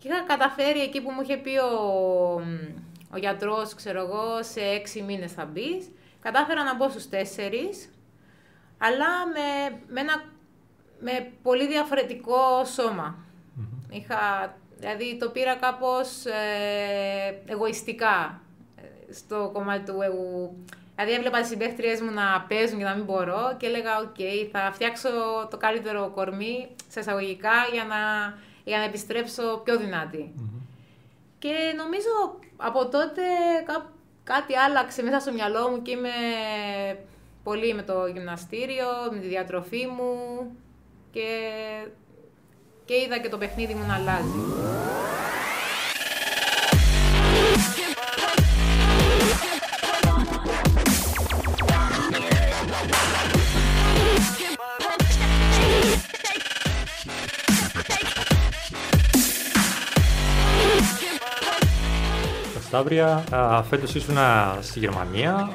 Και είχα καταφέρει εκεί που μου είχε πει ο, ο γιατρός, ξέρω εγώ, σε έξι μήνες θα μπεις. Κατάφερα να μπω στους τέσσερις, αλλά με, με, ένα, με πολύ διαφορετικό Είχα, δηλαδή το πήρα κάπως ε, εγωιστικά ε, στο κομμάτι του εγώ. Δηλαδή έβλεπα τις συμπαίχτριές μου να παίζουν και να μην μπορώ και έλεγα: Οκ, θα φτιάξω το καλύτερο κορμί σε εισαγωγικά για να, για να επιστρέψω πιο δυνατη Και νομίζω από τότε κά, κάτι άλλαξε μέσα στο μυαλό μου και είμαι πολύ με το γυμναστήριο, με τη διατροφή μου και, και είδα και το παιχνίδι μου να αλλάζει. Σταύρια, φέτος ήσουν στη Γερμανία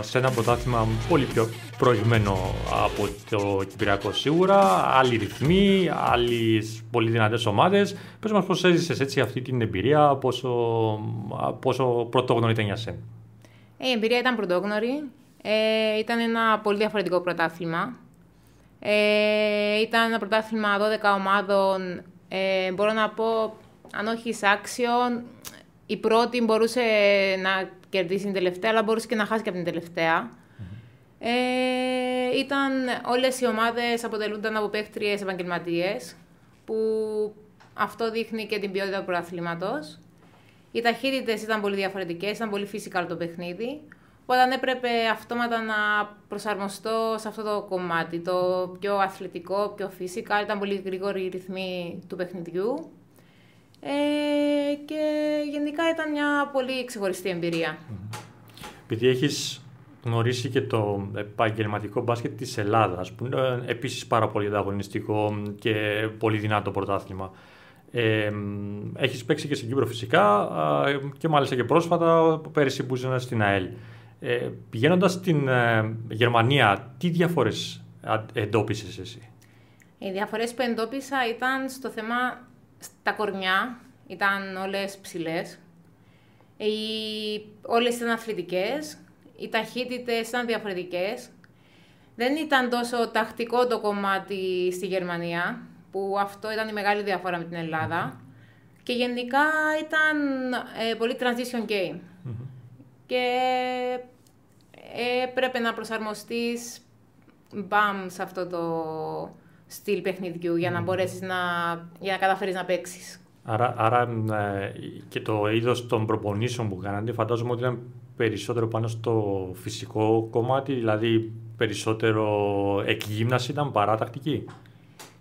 σε ένα πρωτάθλημα πολύ πιο προηγμένο από το Κυπριακό σίγουρα. Άλλοι ρυθμοί, άλλε πολύ δυνατές ομάδες. Πες μας, πώς έζησες έτσι αυτή την εμπειρία, πόσο, πόσο πρωτόγνωρη ήταν για σένα; Ε, η εμπειρία ήταν πρωτόγνωρη. Ε, ήταν ένα πολύ διαφορετικό πρωτάθλημα. Ε, ήταν ένα πρωτάθλημα 12 ομάδων. Ε, μπορώ να πω, αν όχι άξιον, η πρώτη μπορούσε να κερδίσει την τελευταία, αλλά μπορούσε και να χάσει και από την τελευταια Ε, ήταν, όλες οι ομάδες αποτελούνταν από παίχτριες επαγγελματίες, που αυτό δείχνει και την ποιότητα του προαθλήματος. Οι ταχύτητες ήταν πολύ διαφορετικές, ήταν πολύ φυσικά το παιχνίδι. Οπότε έπρεπε αυτόματα να προσαρμοστώ σε αυτό το κομμάτι, το πιο αθλητικό, πιο φυσικά. Ήταν πολύ γρήγορη η ρυθμή του παιχνιδιού. Ε, και γενικά ήταν μια πολύ ξεχωριστή εμπειρία. Επειδή έχεις γνωρίσει και το επαγγελματικό μπάσκετ της Ελλάδας, που είναι επίσης πάρα πολύ ανταγωνιστικό και πολύ δυνατό πρωτάθλημα. Ε, έχεις παίξει και στην Κύπρο φυσικά και μάλιστα και πρόσφατα πέρυσι που ήσουν στην ΑΕΛ. Ε, πηγαίνοντας στην ε, Γερμανία, τι διαφορές εντόπισες εσύ; Οι διαφορές που εντόπισα ήταν στο θέμα τα κορμιά ήταν όλες ψηλές. Οι... Όλες ήταν αθλητικές. Οι ταχύτητες ήταν διαφορετικές. Δεν ήταν τόσο τακτικό το κομμάτι στη Γερμανία, που αυτό ήταν η μεγάλη διαφορά με την Ελλάδα. Και γενικά ήταν ε, πολύ transition game. Και έπρεπε να προσαρμοστείς μπαμ σε αυτό το στυλ παιχνιδιού για να μπορέσεις να, για να καταφέρεις να παίξεις. Άρα, άρα ε, και το είδος των προπονήσεων που κάνατε φαντάζομαι ότι ήταν περισσότερο πάνω στο φυσικό κομμάτι, δηλαδή περισσότερο εκγύμναση ήταν παρά τακτική;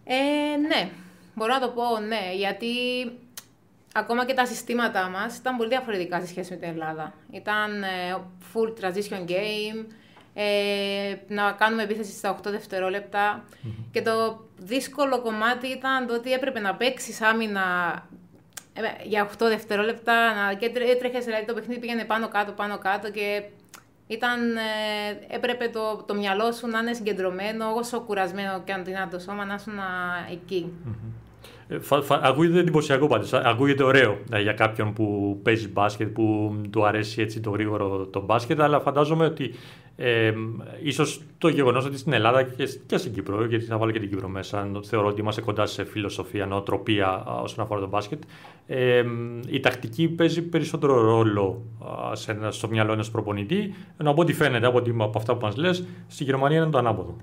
Ε, ναι, μπορώ να το πω ναι, γιατί ακόμα και τα συστήματά μας ήταν πολύ διαφορετικά σε σχέση με την Ελλάδα. Ήταν ε, full transition game, ε, να κάνουμε επίθεση στα 8 δευτερόλεπτα. Και το δύσκολο κομμάτι ήταν το ότι έπρεπε να παίξεις άμυνα ε, για 8 δευτερόλεπτα να, και έτρεχες, δηλαδή το παιχνίδι πήγαινε πάνω κάτω, πάνω κάτω και ήταν, ε, έπρεπε το, το μυαλό σου να είναι συγκεντρωμένο, όσο κουρασμένο και αν είναι το σώμα, να ήσουν εκεί. Ακούγεται εντυπωσιακό πάντως. Ακούγεται ωραίο ε, για κάποιον που παίζει μπάσκετ, που του αρέσει έτσι το γρήγορο το μπάσκετ, αλλά φαντάζομαι ότι ε, ίσως το γεγονός ότι στην Ελλάδα και, και στην Κύπρο, γιατί θα βάλω και την Κύπρο μέσα, θεωρώ ότι είμαστε κοντά σε φιλοσοφία, νοοτροπία όσον αφορά το μπάσκετ, ε, η τακτική παίζει περισσότερο ρόλο σε, στο μυαλό ενός προπονητή, ενώ από ό,τι φαίνεται από, από αυτά που μας λες, στη Γερμανία είναι το ανάποδο.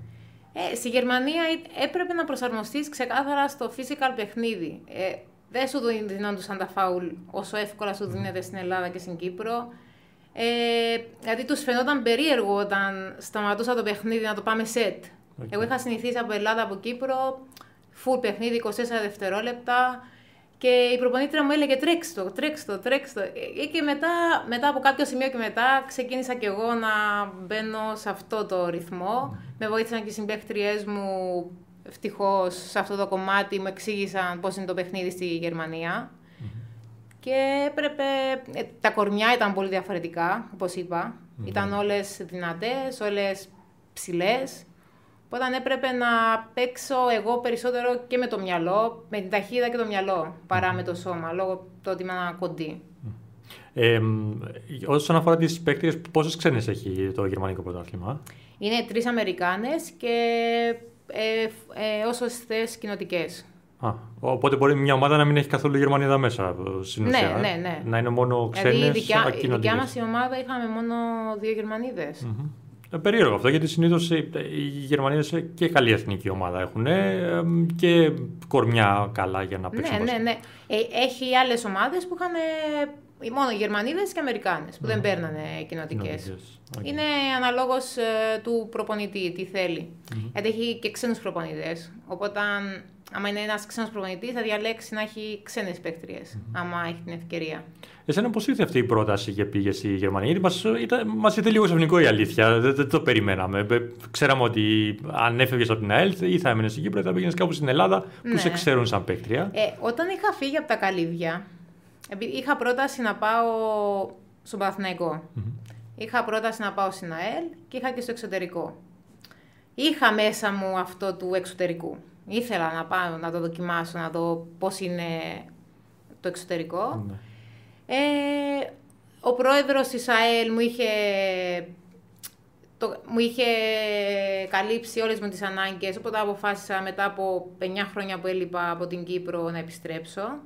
Ε, στη Γερμανία έπρεπε να προσαρμοστείς ξεκάθαρα στο physical παιχνίδι. Ε, δεν σου δίνονταν τα φάουλ όσο εύκολα σου δίνεται στην Ελλάδα και στην Κύπρο. Ε, γιατί τους φαινόταν περίεργο όταν σταματούσα το παιχνίδι να το πάμε σετ. Εγώ είχα συνηθίσει από Ελλάδα, από Κύπρο, full παιχνίδι, 24 δευτερόλεπτα. Και η προπονήτρια μου έλεγε τρέξτε το, τρέξτε το, τρέξτε το. Ε, και μετά, μετά από κάποιο σημείο και μετά ξεκίνησα κι εγώ να μπαίνω σε αυτό το ρυθμό. Με βοήθησαν και οι συμπαίχτριές μου ευτυχώς σε αυτό το κομμάτι, μου εξήγησαν πώς είναι το παιχνίδι στη γερμανια Και έπρεπε, ε, τα κορμιά ήταν πολύ διαφορετικά, όπως Ήταν όλες δυνατές, όλες ψηλές. Οπότε έπρεπε να παίξω εγώ περισσότερο και με το μυαλό, με την ταχύτητα και το μυαλό, παρά με το σώμα, λόγω του ότι είμαι κοντή. Ε, όσον αφορά τις παίκτριες, πόσες ξένες έχει το γερμανικό πρωτάθλημα; Είναι τρεις Αμερικάνες και ε, ε, όσε θες κοινοτικές. Α, οπότε μπορεί μια ομάδα να μην έχει καθόλου Γερμανίδα μέσα στην ναι, ουσία. Ναι, ναι. Να είναι μόνο ξένε. Δηλαδή, η δικιά, η δικιά μας η ομάδα είχαμε μόνο δύο Γερμανίδες. Mm-hmm. Περίεργο αυτό, γιατί συνήθως οι Γερμανίδε και καλή εθνική ομάδα έχουν και κορμιά καλά για να παίξουν. Ναι, ναι, ναι. Ε, έχει άλλες ομάδες που είχαν μόνο Γερμανίδες και Αμερικάνες που δεν παίρνανε κοινοτικές. Okay. Είναι αναλόγως ε, του προπονητή, τι θέλει. Mm-hmm. Γιατί έχει και ξένους προπονητές. Οπότε, άμα είναι ένας ξένος προπονητής, θα διαλέξει να έχει ξένες παίκτριες, mm-hmm. άμα έχει την ευκαιρία. Εσένα πώς ήρθε αυτή η πρόταση για πήγες στη Γερμανία, Γιατί μας ήρθε λίγο ξαφνικό η αλήθεια. Δεν, δεν, το περιμέναμε. Ξέραμε ότι αν έφευγες από την ΑΕΛ ή θα έμενες στην Κύπρο ή θα πήγαινες κάπου στην Ελλάδα που ναι. σε ξέρουν σαν παίκτρια. Ε, όταν είχα φύγει από τα καλύβια, Είχα πρόταση να πάω στον Παθηναϊκό. Είχα πρόταση να πάω στην ΑΕΛ και είχα και στο εξωτερικό. Είχα μέσα μου αυτό του εξωτερικού. Ήθελα να πάω να το δοκιμάσω, να δω πώς είναι το εξωτερικό. Ναι. Ε, ο πρόεδρος της ΑΕΛ μου είχε, το, μου είχε καλύψει όλες μου τις ανάγκες, οπότε αποφάσισα μετά από 9 χρόνια που έλειπα από την Κύπρο να επιστρέψω.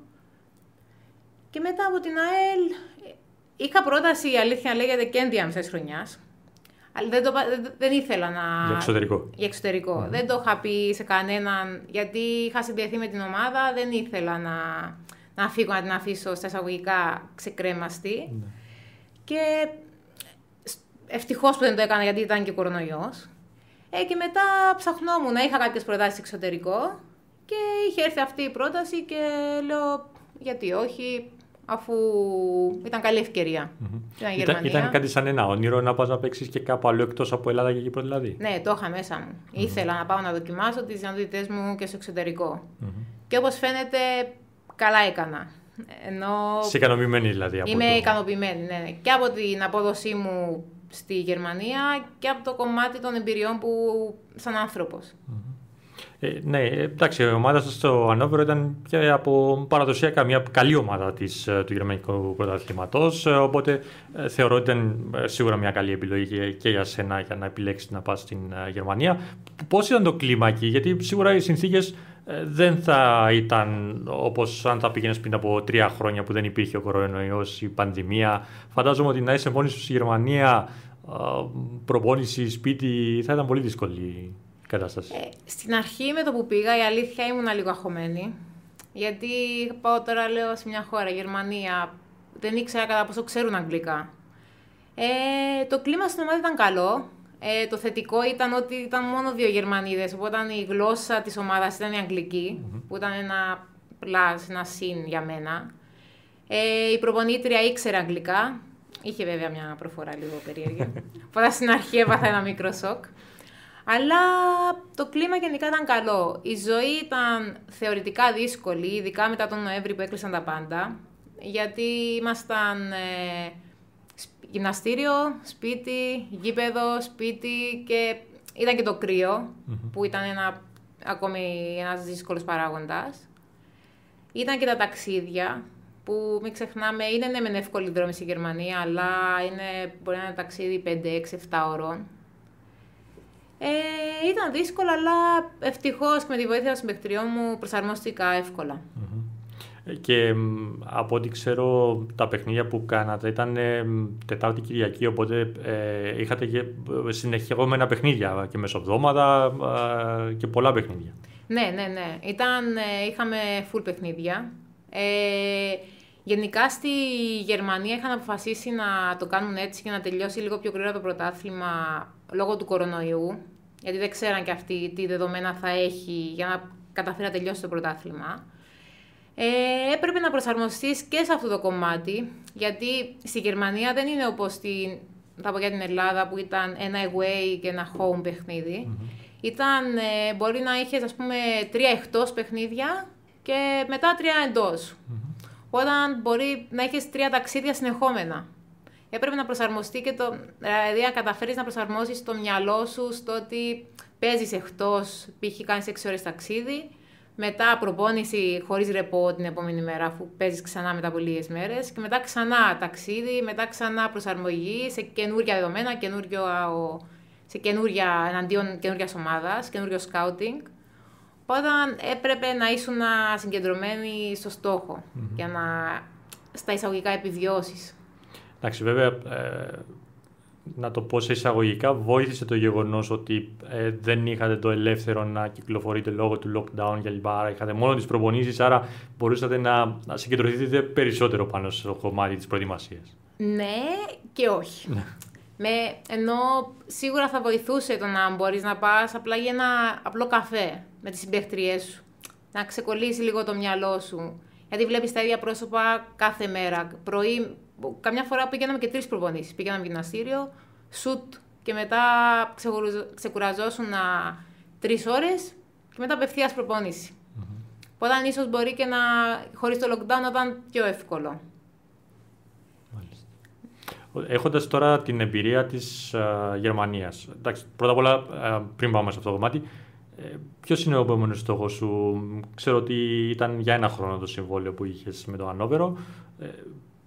Και μετά από την ΑΕΛ είχα πρόταση, η αλήθεια λέγεται, και ενδιάμεσα χρονιάς. Αλλά δεν, το, δεν, ήθελα να. Για εξωτερικό. Για εξωτερικο Δεν το είχα πει σε κανέναν, γιατί είχα συνδεθεί με την ομάδα, δεν ήθελα να, να φύγω, να την αφήσω στα εισαγωγικά ξεκρέμαστη. Ναι. Και ευτυχώς που δεν το έκανα, γιατί ήταν και κορονοϊός. Ε, και μετά ψαχνόμουν, είχα κάποιες προτάσεις εξωτερικό και είχε έρθει αυτή η πρόταση και λέω γιατί όχι, αφού ήταν καλή ευκαιρία. Mm-hmm. Ήταν, ήταν, κάτι σαν ένα όνειρο να πας να παίξεις και κάπου άλλο εκτός από Ελλάδα και Κύπρος, δηλαδή. Ναι, το είχα μέσα μου. Ήθελα να πάω να δοκιμάσω τις δυνατότητέ μου και στο εξωτερικό. Και όπως φαίνεται, καλά έκανα. Ενώ... Είσαι ικανοποιημένη δηλαδή. Από Είμαι το... ικανοποιημένη, ναι, ναι. Και από την απόδοσή μου στη Γερμανία και από το κομμάτι των εμπειριών που σαν ανθρωπος ε, ναι, εντάξει, η ομάδα σα στο Ανόβερο ήταν και από παραδοσιακά μια καλή ομάδα της, ε, του γερμανικού πρωταθλήματος. Ε, οπότε ε, θεωρώ ότι ήταν σίγουρα μια καλή επιλογή και για σένα για να επιλέξεις να πας στην Γερμανία. Πώς ήταν το κλίμα εκεί, Γιατί σίγουρα οι συνθήκες δεν θα ήταν όπως αν θα πήγαινες πριν από τρία χρόνια που δεν υπήρχε ο κορονοϊός, η πανδημία. Φαντάζομαι ότι να είσαι μόνη σου στη Γερμανία, προπόνηση, σπίτι, θα ήταν πολύ δύσκολη κατάσταση. Ε, στην αρχή με το που πήγα, η αλήθεια ήμουν λίγο αγχωμένη. Γιατί πάω τώρα, λέω, σε μια χώρα, Γερμανία, δεν ήξερα κατά πόσο ξέρουν αγγλικά. Ε, το κλίμα στην ομάδα ήταν καλό. Ε, το θετικό ήταν ότι ήταν μόνο δύο Γερμανίδες, οπότε η γλώσσα της ομάδας ήταν η αγγλικη που ήταν ένα plus, ένα συν για μένα. Ε, η προπονήτρια ήξερε αγγλικά. Είχε βέβαια μια προφορά λίγο περίεργη. οπότε στην αρχή έπαθα ένα μικρό σοκ. Αλλά το κλίμα γενικά ήταν καλό. Η ζωή ήταν θεωρητικά δύσκολη, ειδικά μετά τον Νοέμβρη που έκλεισαν τα πάντα. Γιατί ήμασταν ε, γυμναστήριο, σπίτι, γήπεδο, σπίτι και ήταν και το κρυο που ήταν ένα, ακόμη ένας δύσκολος παράγοντας. Ήταν και τα ταξίδια, που μην ξεχνάμε, είναι ναι μεν εύκολη δρόμη στη Γερμανία, αλλά είναι, μπορεί να είναι ταξίδι 5, 6, 7 ώρων. Ε, ήταν δύσκολο, αλλά ευτυχώς και με τη βοήθεια των συμπεκτριών μου προσαρμόστηκα ε, Και από ό,τι ξέρω, τα παιχνίδια που κάνατε ήταν ε, Τετάρτη Κυριακή, οπότε ε, είχατε και ε, συνεχιζόμενα παιχνίδια και μεσοβδόματα ε, και πολλά παιχνίδια. Ναι, ναι, ναι. Ήταν, είχαμε full παιχνίδια. Ε, γενικά στη Γερμανία είχαν αποφασίσει να το κάνουν έτσι και να τελειώσει λίγο πιο γρήγορα το πρωτάθλημα λόγω του κορονοϊού γιατί δεν ξέραν και αυτοί τι δεδομένα θα έχει για να καταφέρει να τελειώσει το πρωτάθλημα. Ε, έπρεπε να προσαρμοστείς και σε αυτό το κομμάτι, γιατί στη Γερμανία δεν είναι όπως στην, θα πω για την Ελλάδα που ήταν ένα away και ένα home παιχνιδι Ήταν, ε, μπορεί να είχες ας πούμε τρία εκτός παιχνίδια και μετά τρία εντός. Όταν μπορεί να έχεις τρία ταξίδια συνεχόμενα έπρεπε να προσαρμοστεί και το. Δηλαδή, να καταφέρεις να προσαρμόσεις το μυαλό σου στο ότι παίζεις εκτός, π.χ. κάνεις 6 ώρες ταξίδι, μετά προπόνηση χωρίς ρεπό την επόμενη μέρα, αφού παίζεις ξανά μετά από λίγε μέρες. Και μετά ξανά ταξίδι, μετά ξανά προσαρμογή σε καινούργια δεδομένα, καινούριο, σε καινούρια εναντίον καινούργιας ομάδας, καινούριο σκάουτινγκ. Οπότε έπρεπε να ήσουν συγκεντρωμένοι στο στόχο mm-hmm. για να στα εισαγωγικά επιβιώσεις. Εντάξει, βέβαια, ε, να το πω σε εισαγωγικά, βοήθησε το γεγονός ότι ε, δεν είχατε το ελεύθερο να κυκλοφορείτε λόγω του lockdown κλπ. Άρα είχατε μόνο τις προπονήσεις, άρα μπορούσατε να, να συγκεντρωθείτε περισσότερο πάνω στο κομμάτι της προετοιμασίας. Ναι και όχι. Ναι. Με, ενώ σίγουρα θα βοηθούσε το να μπορείς να πας απλά για ένα απλό καφέ με τις συμπαίχτριές σου. Να ξεκολλήσει λίγο το μυαλό σου. Γιατί βλέπεις τα ίδια πρόσωπα κάθε μέρα. Πρωί καμιά φορά πήγαμε και τρεις προπονήσεις. Πήγαμε γυμναστήριο, σουτ και μετά ξεκουραζόσουν τρεις ώρες και μετά απευθείας προπόνηση. Mm-hmm. Οπότε ίσως μπορεί και να χωρίς το lockdown να ήταν πιο εύκολο. Έχοντας τώρα την εμπειρία της Γερμανίας, πρώτα απ' όλα, πριν πάμε σε αυτό το κομμάτι, ε, Ποιος είναι ο επόμενος στόχος σου, Ξέρω ότι ήταν για ένα χρόνο το συμβόλαιο που είχες με το Ανόβερο. Ε,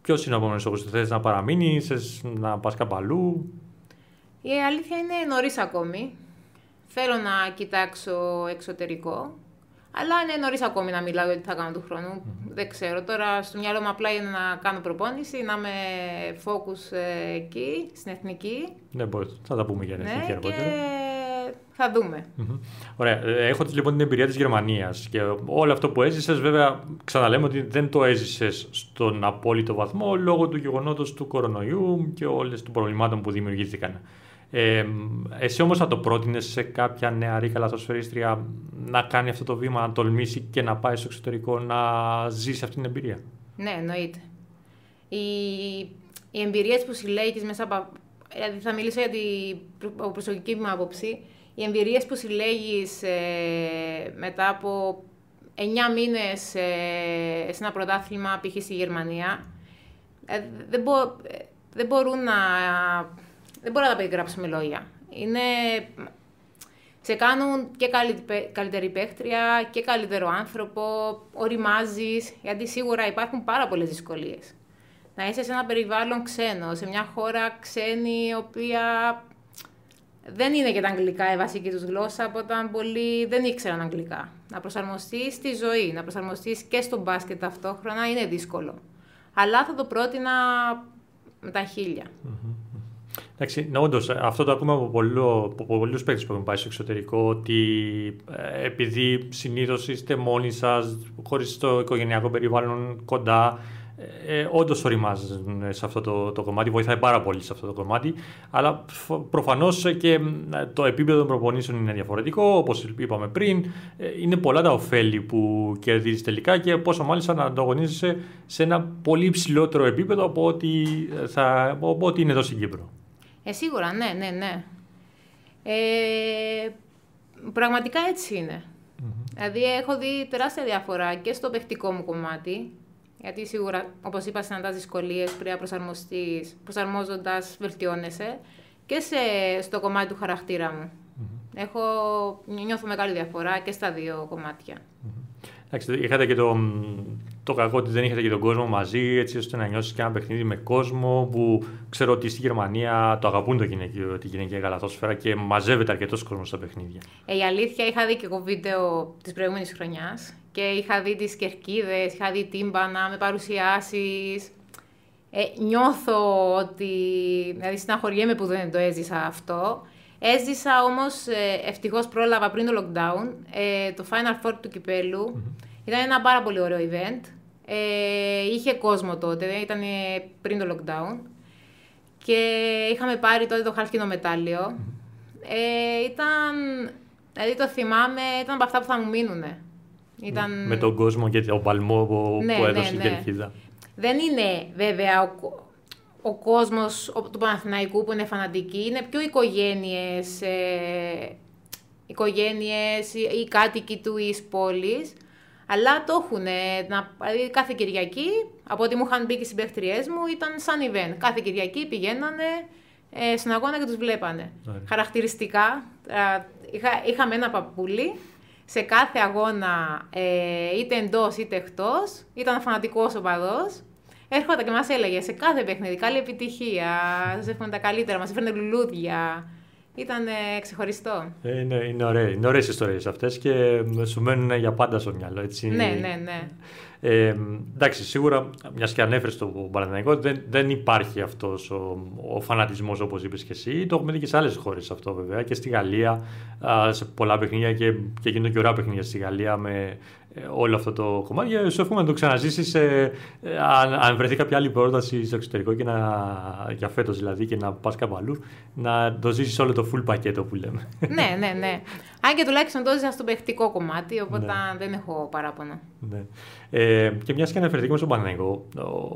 Ποιος είναι ο επόμενος στόχος σου, Θες να παραμείνεις, θες να πας κάπου αλλού; Η αλήθεια είναι νωρίς ακόμη. Θέλω να κοιτάξω εξωτερικό. Αλλά είναι νωρίς ακόμη να μιλάω για τι θα κάνω του χρόνου. Δεν ξέρω. Τώρα στο μυαλό μου απλά είναι να κάνω προπόνηση, να είμαι focus ε, εκεί, στην εθνική. Ναι, μπορείς. Θα τα πούμε για την εθνική ναι, αργότερα θα δούμε. Ωραία. Ε, Έχοντα λοιπόν την εμπειρία της Γερμανίας και όλο αυτό που έζησες, βέβαια, ξαναλέμε ότι δεν το έζησες στον απόλυτο βαθμό λόγω του γεγονότος του κορονοϊού και όλες των προβλημάτων που δημιουργήθηκαν. Ε, εσύ όμως θα το πρότεινες σε κάποια νεαρή καλαθοσφαιρίστρια να κάνει αυτό το βήμα, να τολμήσει και να πάει στο εξωτερικό να ζήσει αυτή την εμπειρία; Ναι, εννοείται. Οι, οι εμπειρίες που συλλέγεις μέσα από. Δηλαδή, θα μιλήσω για την προσωπική μου άποψη οι εμπειρίες που συλλέγεις ε, μετά από 9 μήνες ε, σε ένα πρωτάθλημα, π.χ. στη Γερμανία, ε, δεν, μπο, ε, δεν μπορούν να. Δεν μπορώ να τα περιγράψω με λόγια. Είναι, σε κάνουν και καλύτερη παίχτρια και καλύτερο άνθρωπο, οριμάζεις, γιατί σίγουρα υπάρχουν πάρα πολλές δυσκολίες. Να είσαι σε ένα περιβάλλον ξένο, σε μια χώρα ξένη, η οποία δεν είναι και τα αγγλικά η βασική τους γλώσσα, από όταν πολλοί δεν ήξεραν αγγλικά. Να προσαρμοστείς στη ζωή, να προσαρμοστείς και στο μπάσκετ ταυτόχρονα είναι δύσκολο. Αλλά θα το πρότεινα με τα χιλια Εντάξει, ναι, όντως, αυτό το ακούμε από, από πολλούς παίκτες που έχουν πάει στο εξωτερικό, ότι ε, επειδή συνήθως είστε μόνοι σας, χωρίς το οικογενειακό περιβάλλον κοντά, ε, όντως οριμάζουν σε αυτό το, το κομμάτι, βοηθάει πάρα πολύ σε αυτό το κομμάτι. Αλλά προφανώς και το επίπεδο των προπονήσεων είναι διαφορετικό, όπως είπαμε πριν. Ε, είναι πολλά τα ωφέλη που κερδίζεις τελικά και πόσο μάλιστα να ανταγωνίζεσαι σε ένα πολύ υψηλότερο επίπεδο από ό,τι, θα, από ό,τι είναι εδώ στην Κύπρο. Ε, σίγουρα, ναι, ναι, ναι. Ε, πραγματικά έτσι είναι. Mm-hmm. Δηλαδή έχω δει τεράστια διαφορά και στο παιχτικό μου κομμάτι γιατί σίγουρα, όπως είπα, συναντά δυσκολίες πριν να προσαρμοστείς, προσαρμόζοντας, βελτιώνεσαι και σε, στο κομμάτι του χαρακτήρα μου. Mm-hmm. Έχω, νιώθω μεγάλη διαφορά και στα δύο κομμάτια. Mm-hmm. Εντάξει, είχατε και το, το κακό ότι δεν είχατε και τον κόσμο μαζί, έτσι ώστε να νιώσεις και ένα παιχνίδι με κόσμο που ξέρω ότι στη Γερμανία το αγαπούν το γυναικείο, τη γυναικεία γαλατόσφαιρα και μαζεύεται αρκετός κόσμος στα παιχνίδια. Ε, η αλήθεια, είχα δει και εγώ βίντεο της προηγούμενης χρονιάς και είχα δει τις κερκίδες, είχα δει τύμπανα με παρουσιάσεις. Ε, νιώθω ότι. Δηλαδή, συναχωριέμαι που δεν το έζησα αυτό. Έζησα όμως, ε, ευτυχώς πρόλαβα πριν το lockdown, ε, το Final Four του κυπελου Ήταν ένα πάρα πολύ ωραίο event. Ε, είχε κόσμο τότε, ήταν πριν το lockdown. Και είχαμε πάρει τότε το χάλκινο μετάλλιο. Ε, ήταν, δηλαδή το θυμάμαι, ήταν από αυτά που θα μου μείνουν. Ήταν... Με τον κόσμο και τον παλμό που, ναι, που έδωσε ναι, η Κερκίδα. Δεν είναι βέβαια ο, ο κόσμος του Παναθηναϊκού που είναι φανατικοί, είναι πιο οικογένειες, ε, οικογένειες ή κάτοικοι του εις πόλης, αλλά το έχουν. Δηλαδή κάθε Κυριακή, από ό,τι μου είχαν μπει και οι συμπαίχτριές μου, ήταν σαν event. Κάθε Κυριακή πηγαίνανε ε, στον αγώνα και τους βλέπανε. Χαρακτηριστικά, είχα, είχαμε ένα παππούλι σε κάθε αγώνα, ε, είτε εντός είτε εκτός, ήταν φανατικός οπαδό. Έρχονταν και μας έλεγε σε κάθε παιχνίδι καλή επιτυχία. Σας εύχομαι τα καλύτερα, μας έφερνε λουλούδια. Ήταν ε, ξεχωριστό. Ε, είναι, είναι, ωραίες, είναι ωραίες ιστορίες αυτές και σου μένουν για πάντα στο μυαλό. Έτσι. Ναι, ναι, ναι. Ε, εντάξει, σίγουρα, μιας και ανέφερες το Παναθηναϊκό, δεν, δεν υπάρχει αυτός ο, ο φανατισμός όπως είπες και εσύ. Το έχουμε δει και σε άλλες χώρες αυτό βέβαια. Και στη Γαλλία, σε πολλά παιχνίδια και, και γίνονται και ωραία παιχνίδια στη Γαλλία με ε, όλο αυτό το κομμάτι. Ε, σου εύχομαι να το ξαναζήσεις ε, αν, αν βρεθεί κάποια άλλη πρόταση στο εξωτερικό και να, για φέτος δηλαδή και να πας κάπου αλλού, να το ζήσεις όλο το full πακέτο που λέμε. ναι, ναι, ναι. Αν και τουλάχιστον το ζήσα στο παιχτικό κομμάτι, οπότε ναι. δεν έχω παράπονα. Ναι. Ε, και μιας και αναφερθήκαμε στον Παναγενικό,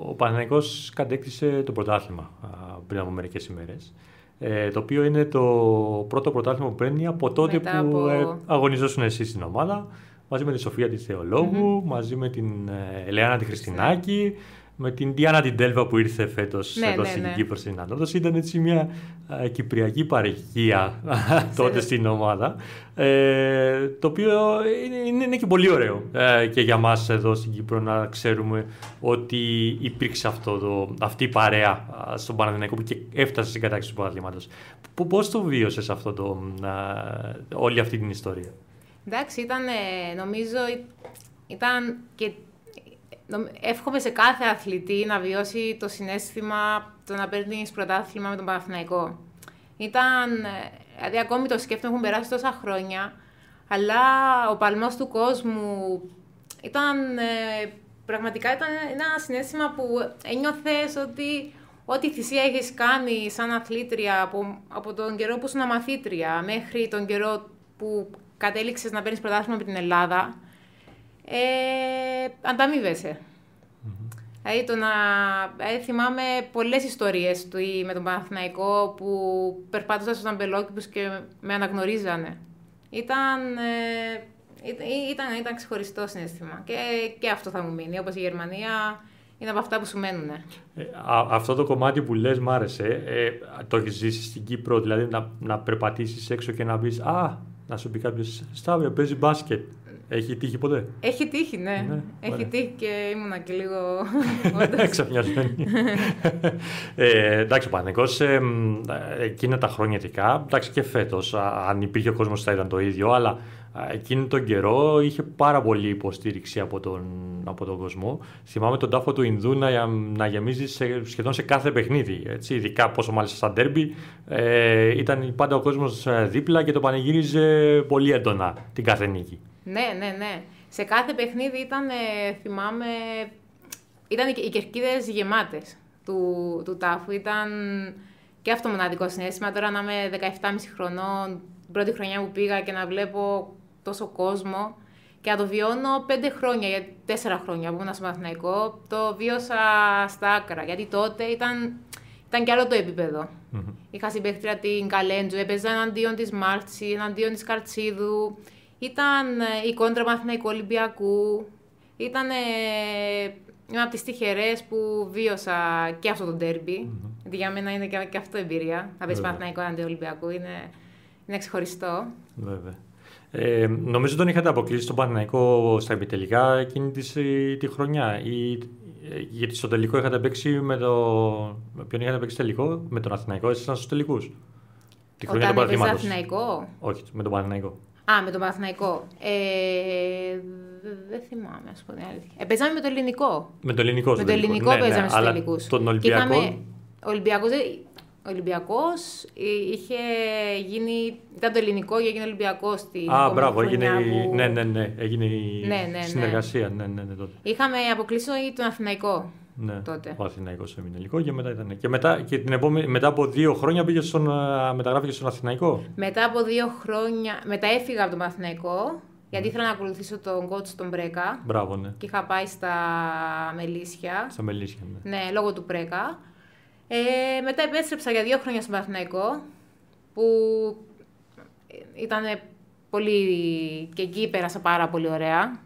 ο Παναγενικός κατέκτησε το πρωτάθλημα πριν από μερικές ημέρες. Ε, το οποίο είναι το πρώτο πρωτάθλημα που παίρνει από τότε Μετά που από... ε, αγωνιζόσουν εσείς στην ομάδα μαζί με τη Σοφία τη θεολογου μαζί με την ε, Ελεάνα τη Χριστινάκη, με την Διάννα την Τέλβα που ήρθε φέτος ναι, εδώ ναι, στην ναι. Κύπρο στην Ανόδοση. Ήταν έτσι μια ε, κυπριακή παρεχία τότε στην ομάδα. Ε, το οποίο είναι, είναι, και πολύ ωραίο ε, και για μας εδώ στην Κύπρο να ξέρουμε ότι υπήρξε αυτό το, αυτή η παρέα στον Παναδημαϊκό που και έφτασε στην κατάξυση του παραδείγματο. Πώς το βίωσες αυτό το, όλη αυτή την ιστορία; Εντάξει, ήταν, νομίζω, ήταν και εύχομαι σε κάθε αθλητή να βιώσει το συνέστημα το να παίρνει πρωτάθλημα με τον Παναθηναϊκό. Ήταν, δηλαδή ακόμη το σκέφτομαι, έχουν περάσει τόσα χρόνια, αλλά ο παλμός του κόσμου ήταν, ε, πραγματικά ήταν ένα συνέστημα που ένιωθες ότι ό,τι θυσία έχεις κάνει σαν αθλήτρια από, από τον καιρό που ήσουν μαθήτρια μέχρι τον καιρό που κατέληξες να παίρνεις πρωτάθλημα με την Ελλάδα, ε, ανταμείβεσαι. Mm-hmm. Δηλαδή, το να... Δηλαδή, θυμάμαι πολλές ιστορίες του με τον Παναθηναϊκό που περπάτουσα στους αμπελόκηπους και με αναγνωρίζανε. Ήταν, ε, ήταν, ήταν ξεχωριστό συνέστημα. Και, και αυτό θα μου μείνει, όπως η Γερμανία είναι από αυτά που σου μένουν. Ε, αυτό το κομμάτι που λες μ' άρεσε. Ε, το έχεις ζήσει στην Κύπρο, δηλαδή να, να περπατήσεις έξω και να πεις «Α, να σου πει κάποιος Σταύρο, παίζει μπάσκετ. Έχει τύχει ποτέ; Έχει τύχει, ναι. ναι Έχει τύχει και ήμουνα και λίγο. Ξαφνιασμένη. ε, εντάξει, ο Πανεκό ε, εκείνα τα χρόνια ειδικά, εντάξει και φέτος, αν υπήρχε ο κόσμος θα ήταν το ίδιο, αλλά εκείνη τον καιρό είχε πάρα πολύ υποστήριξη από τον, από τον κόσμο. Θυμάμαι τον τάφο του Ινδού να, να γεμίζει σε, σχεδόν σε κάθε παιχνίδι. Έτσι, ειδικά πόσο μάλιστα στα ντέρμπι ε, ήταν πάντα ο κόσμος ε, δίπλα και το πανηγύριζε πολύ έντονα την κάθε νίκη. Ναι, ναι, ναι. Σε κάθε παιχνίδι ήταν, ε, θυμάμαι, ήταν οι κερκίδες γεμάτες του, του τάφου. Ήταν και αυτό μοναδικό συνέστημα. Τώρα να είμαι 17,5 χρονών, την πρώτη χρονιά που πήγα και να βλέπω τόσο κόσμο και να το βιώνω πέντε χρόνια, για τέσσερα χρόνια που ήμουν στο Μαθηναϊκό, το βίωσα στα άκρα. Γιατί τότε ήταν, ήταν και άλλο το επίπεδο. Mm-hmm. Είχα συμπαίχτρια την Καλέντζου, έπαιζα εναντίον της Μάρτσι, εναντίον της Καρτσίδου. Ήταν ε, η κόντρα Μαθηναϊκού Ολυμπιακού. Ήταν μια από τις τυχερές που βίωσα και αυτό το ντερμπι mm-hmm. Γιατί για μένα είναι και, και αυτό εμπειρία. Να πεις Μαθηναϊκό αντί Ολυμπιακού. Είναι, είναι ξεχωριστό. Βέβαια. Ε, νομίζω τον είχατε αποκλείσει στον Παναθηναϊκό στα επιτελικά εκείνη της, τη χρονιά. Ή, ε, γιατί στο τελικό είχατε παίξει με το. Με ποιον είχατε παίξει τελικό, με τον Αθηναϊκό, ήσασταν στους τελικούς; Τη χρονιά Όταν του Αθηναϊκό; Όχι, με τον Παναθηναϊκό. Α, με τον Παναθηναϊκό. Ε, δεν θυμάμαι, ας πούμε αλήθεια. Ε, παίζαμε με το ελληνικό. Με το ελληνικό, Με το ελληνικό ναι, ναι παίζαμε ναι, στου τελικούς. Τον Ολυμπιακό. Ο Ολυμπιακό ο Ολυμπιακός είχε γίνει. Ήταν το ελληνικό και έγινε Ολυμπιακός στην. Α, μπράβο, έγινε. Που... Ναι, ναι, ναι. Έγινε η ναι, ναι, ναι. συνεργασία. Ναι, ναι, ναι, τότε. Είχαμε αποκλείσει τον Αθηναϊκό. Ναι, τότε; ο Αθηναϊκός έμεινε ελληνικό και μετά ήταν. Και μετά, και την επόμενη, μετά από δύο χρόνια πήγε στον, μεταγράφηκε στον Αθηναϊκό. Μετά από δύο χρόνια. Μετά έφυγα από τον Αθηναϊκό. Γιατί ήθελα να ακολουθήσω τον coach τον Μπρέκα. Μπράβο, ναι. Και είχα πάει στα Μελίσια. Στα Μελίσια, ναι. Ναι, λόγω του Πρέκα. Ε, μετά επέστρεψα για δύο χρόνια στο Παναθηναϊκό, που ήταν πολύ... και εκεί πέρασα πάρα πολύ ωραία.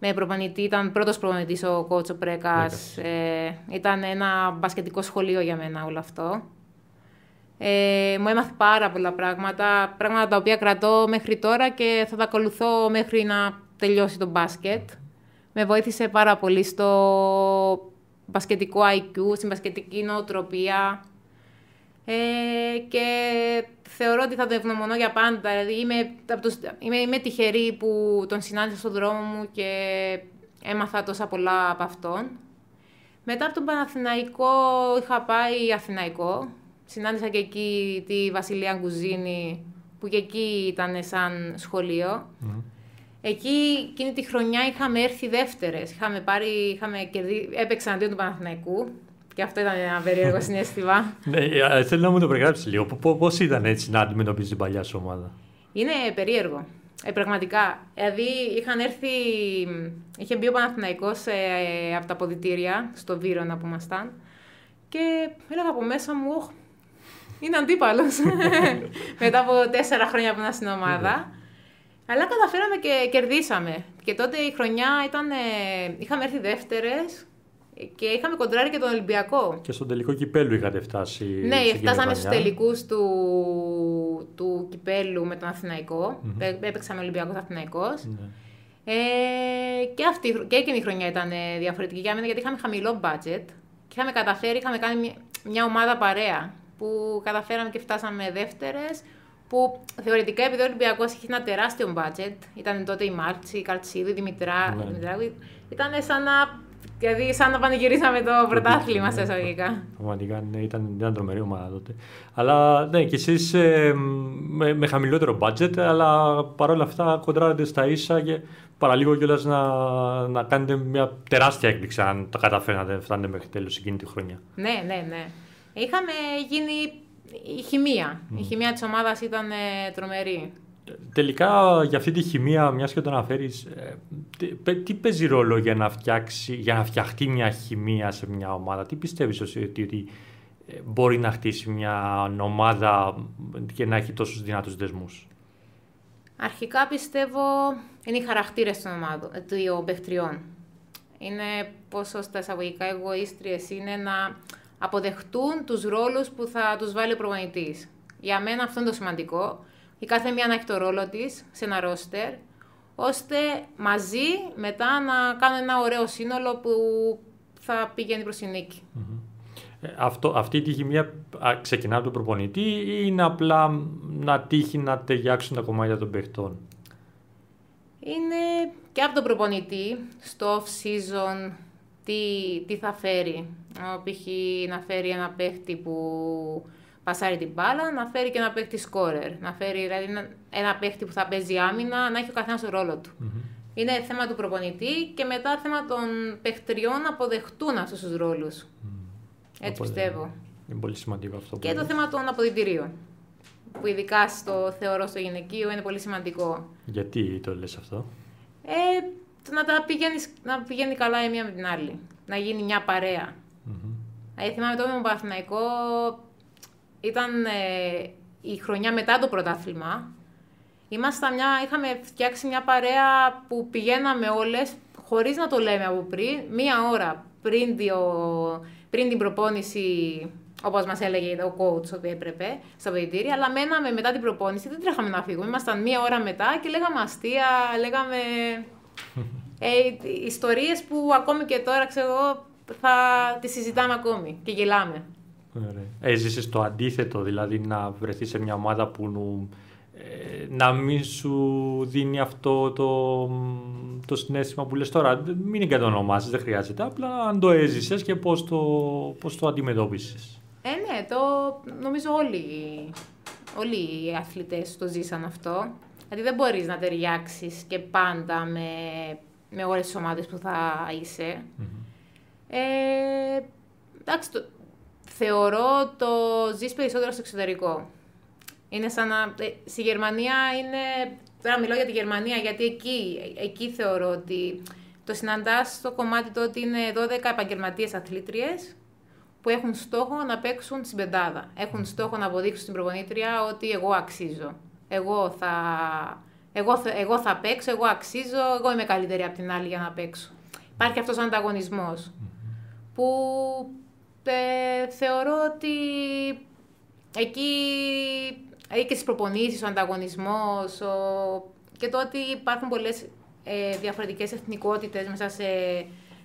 Με προπονητή, ήταν πρώτος προπονητής ο κότσο Πρέκας. Ε, ήταν ένα μπασκετικό σχολείο για μένα όλο αυτό. Ε, μου έμαθε πάρα πολλά πράγματα, πράγματα τα οποία κρατώ μέχρι τώρα και θα τα ακολουθώ μέχρι να τελειώσει το μπάσκετ. Με βοήθησε πάρα πολύ στο μπασκετικό IQ, στην μπασκετική νοοτροπία ε, και θεωρώ ότι θα το ευγνωμονώ για πάντα. Δηλαδή είμαι, είμαι, είμαι τυχερή που τον συνάντησα στον δρόμο μου και έμαθα τόσα πολλά από αυτόν. Μετά από τον Παναθηναϊκό είχα πάει Αθηναϊκό. Συνάντησα και εκεί τη Βασιλεία Γκουζίνη, που και εκεί ήταν σαν σχολείο. Εκεί, εκείνη τη χρονιά, είχαμε έρθει δεύτερες. Είχαμε πάρει, είχαμε κερδί... έπαιξα αντίον του Παναθηναϊκού. Και αυτό ήταν ένα περίεργο συνέστημα. ναι, ε, θέλω να μου το περιγράψεις λίγο. Πώς ήταν έτσι να αντιμετωπίζεις την παλιά σου ομάδα; Είναι περίεργο. Ε, πραγματικά. Δηλαδή, είχαν έρθει. Είχε μπει ο Παναθηναϊκός ε, από τα αποδητήρια, στο Βύρονα που ήμασταν. Και έλεγα από μέσα μου, είναι αντίπαλος. Μετά από τέσσερα χρόνια που ήμουν στην ομάδα. Ναι. Αλλά καταφέραμε και κερδίσαμε. Και τότε η χρονιά ήταν. Ε, είχαμε έρθει δεύτερες και είχαμε κοντράρει και τον Ολυμπιακό. Και στον τελικό κυπέλου είχατε φτάσει. Ναι, φτάσαμε στους τελικούς του, του κυπέλου με τον Αθηναϊκό. Mm-hmm. Έπαιξαμε Ολυμπιακός Αθηναϊκός. Ναι. Ε, και, αυτή, και εκείνη η χρονιά ήταν διαφορετική για μένα γιατί είχαμε χαμηλό budget και είχαμε καταφέρει, είχαμε κάνει μια, μια ομάδα παρέα που καταφέραμε και φτάσαμε δεύτερες. Που θεωρητικά επειδή ο Ολυμπιακός είχε ένα τεράστιο budget, ήταν τότε η Μάρτσι, η Καρτσίδη, η Δημητρά, ναι. ήταν σαν να Δηλαδή, σαν να πανηγυρίσαμε το πρωτάθλημα σε εισαγωγικά. Πραγματικά ναι, ήταν, μια τρομερή ομάδα τότε. Αλλά ναι, και εσείς ε, με, με, χαμηλότερο budget, αλλά παρόλα αυτά κοντράρετε στα ίσα και παραλίγο κιόλας να, να κάνετε μια τεράστια έκπληξη αν τα καταφέρατε φτάνετε μέχρι τέλος εκείνη τη χρονιά. Ναι, ναι, ναι. Είχαμε γίνει η χημεία. Η χημεία της ομάδας ήταν ε, τρομερή. Τελικά για αυτή τη χημεία, μιας και το αναφέρεις, ε, τι, παίζει ρόλο για να, φτιάξει, για να φτιαχτεί μια χημεία σε μια ομάδα, τι πιστεύεις ότι, ότι ε, μπορεί να χτίσει μια ομάδα και να έχει τόσους δυνατούς δεσμούς; Αρχικά πιστεύω είναι οι χαρακτήρες των ομάδων, ε, των παιχτριών. Είναι πόσο στα εισαγωγικά εγωίστριες είναι να αποδεχτούν τους ρόλους που θα τους βάλει ο προπονητής. Για μένα αυτό είναι το σημαντικό η κάθε μία να έχει το ρόλο της σε ένα ρόστερ, ώστε μαζί μετά να κάνουν ένα ωραίο σύνολο που θα πηγαίνει προς τη νικη ε, αυτό, αυτή τη χημεία ξεκινά από τον προπονητή ή είναι απλά να τύχει να ταιριάξουν τα κομμάτια των παιχτών; Είναι και από τον προπονητή στο off-season τι, τι θα φέρει. Π.χ. να φέρει ένα παίχτη που πασάρει την μπάλα, να φέρει και ένα παίχτη σκόρερ. Να φέρει δηλαδή ένα παίχτη που θα παίζει άμυνα, να έχει ο καθένας το ρόλο του. Mm-hmm. Είναι θέμα του προπονητή και μετά θέμα των παιχτριών να αποδεχτούν αυτούς τους ρόλους. Mm. Έτσι πιστεύω. Είναι πολύ σημαντικό αυτό. Και το θέμα των αποδητηρίων. Που ειδικά στο θεωρώ στο γυναικείο είναι πολύ σημαντικό. Γιατί το λες αυτό; Ε, να, τα πηγαίνεις, να πηγαίνει καλά η μία με την άλλη. Να γίνει μια παρέα. Mm-hmm. Δηλαδή θυμάμαι τότε με τον Παναθηναϊκό ήταν ε, η χρονιά μετά το πρωτάθλημα. Ήμασταν μια, είχαμε φτιάξει μια παρέα που πηγαίναμε όλες, χωρίς να το λέμε από πριν, μία ώρα πριν, πριν την προπόνηση, όπως μας έλεγε ο coach ότι έπρεπε, στα παιδιτήρια, αλλά μέναμε μετά την προπόνηση, δεν τρέχαμε να φύγουμε. Ήμασταν μία ώρα μετά και λέγαμε αστεία, λέγαμε ε, ιστορίες που ακόμη και τώρα, ξέρω εγώ, θα τις συζητάμε ακόμη και γελάμε. Έζησε το αντίθετο, δηλαδή να βρεθείς σε μια ομάδα που ε, να μην σου δίνει αυτό το, το συνέστημα που λες τώρα. Μην εγκατονομάσεις, δεν χρειάζεται. Απλά αν το έζησες και πώς το, πώς το αντιμετώπισες. Ε, ναι, το νομίζω όλοι, όλοι οι αθλητές το ζήσαν αυτό. Δηλαδή δεν μπορείς να ταιριάξεις και πάντα με, με όλες τις ομάδες που θα εισαι Ε, εντάξει, το, θεωρώ το ζεις περισσότερο στο εξωτερικό. Είναι σαν να... Ε, στη Γερμανία είναι... Τώρα μιλώ για τη Γερμανία γιατί εκεί, εκεί θεωρώ ότι το συναντάς στο κομμάτι το ότι είναι 12 επαγγελματίες αθλήτριες που έχουν στόχο να παίξουν στην πεντάδα. Έχουν στόχο να αποδείξουν στην προπονήτρια ότι εγώ αξίζω. Εγώ θα, εγώ, θα, εγώ θα παίξω, εγώ αξίζω, εγώ είμαι καλύτερη από την άλλη για να παίξω. Υπάρχει αυτός ο ανταγωνισμός που ε, θεωρώ ότι εκεί και στις προπονήσεις, ο ανταγωνισμός ο... και το ότι υπάρχουν πολλές ε, διαφορετικές εθνικότητες μέσα σε,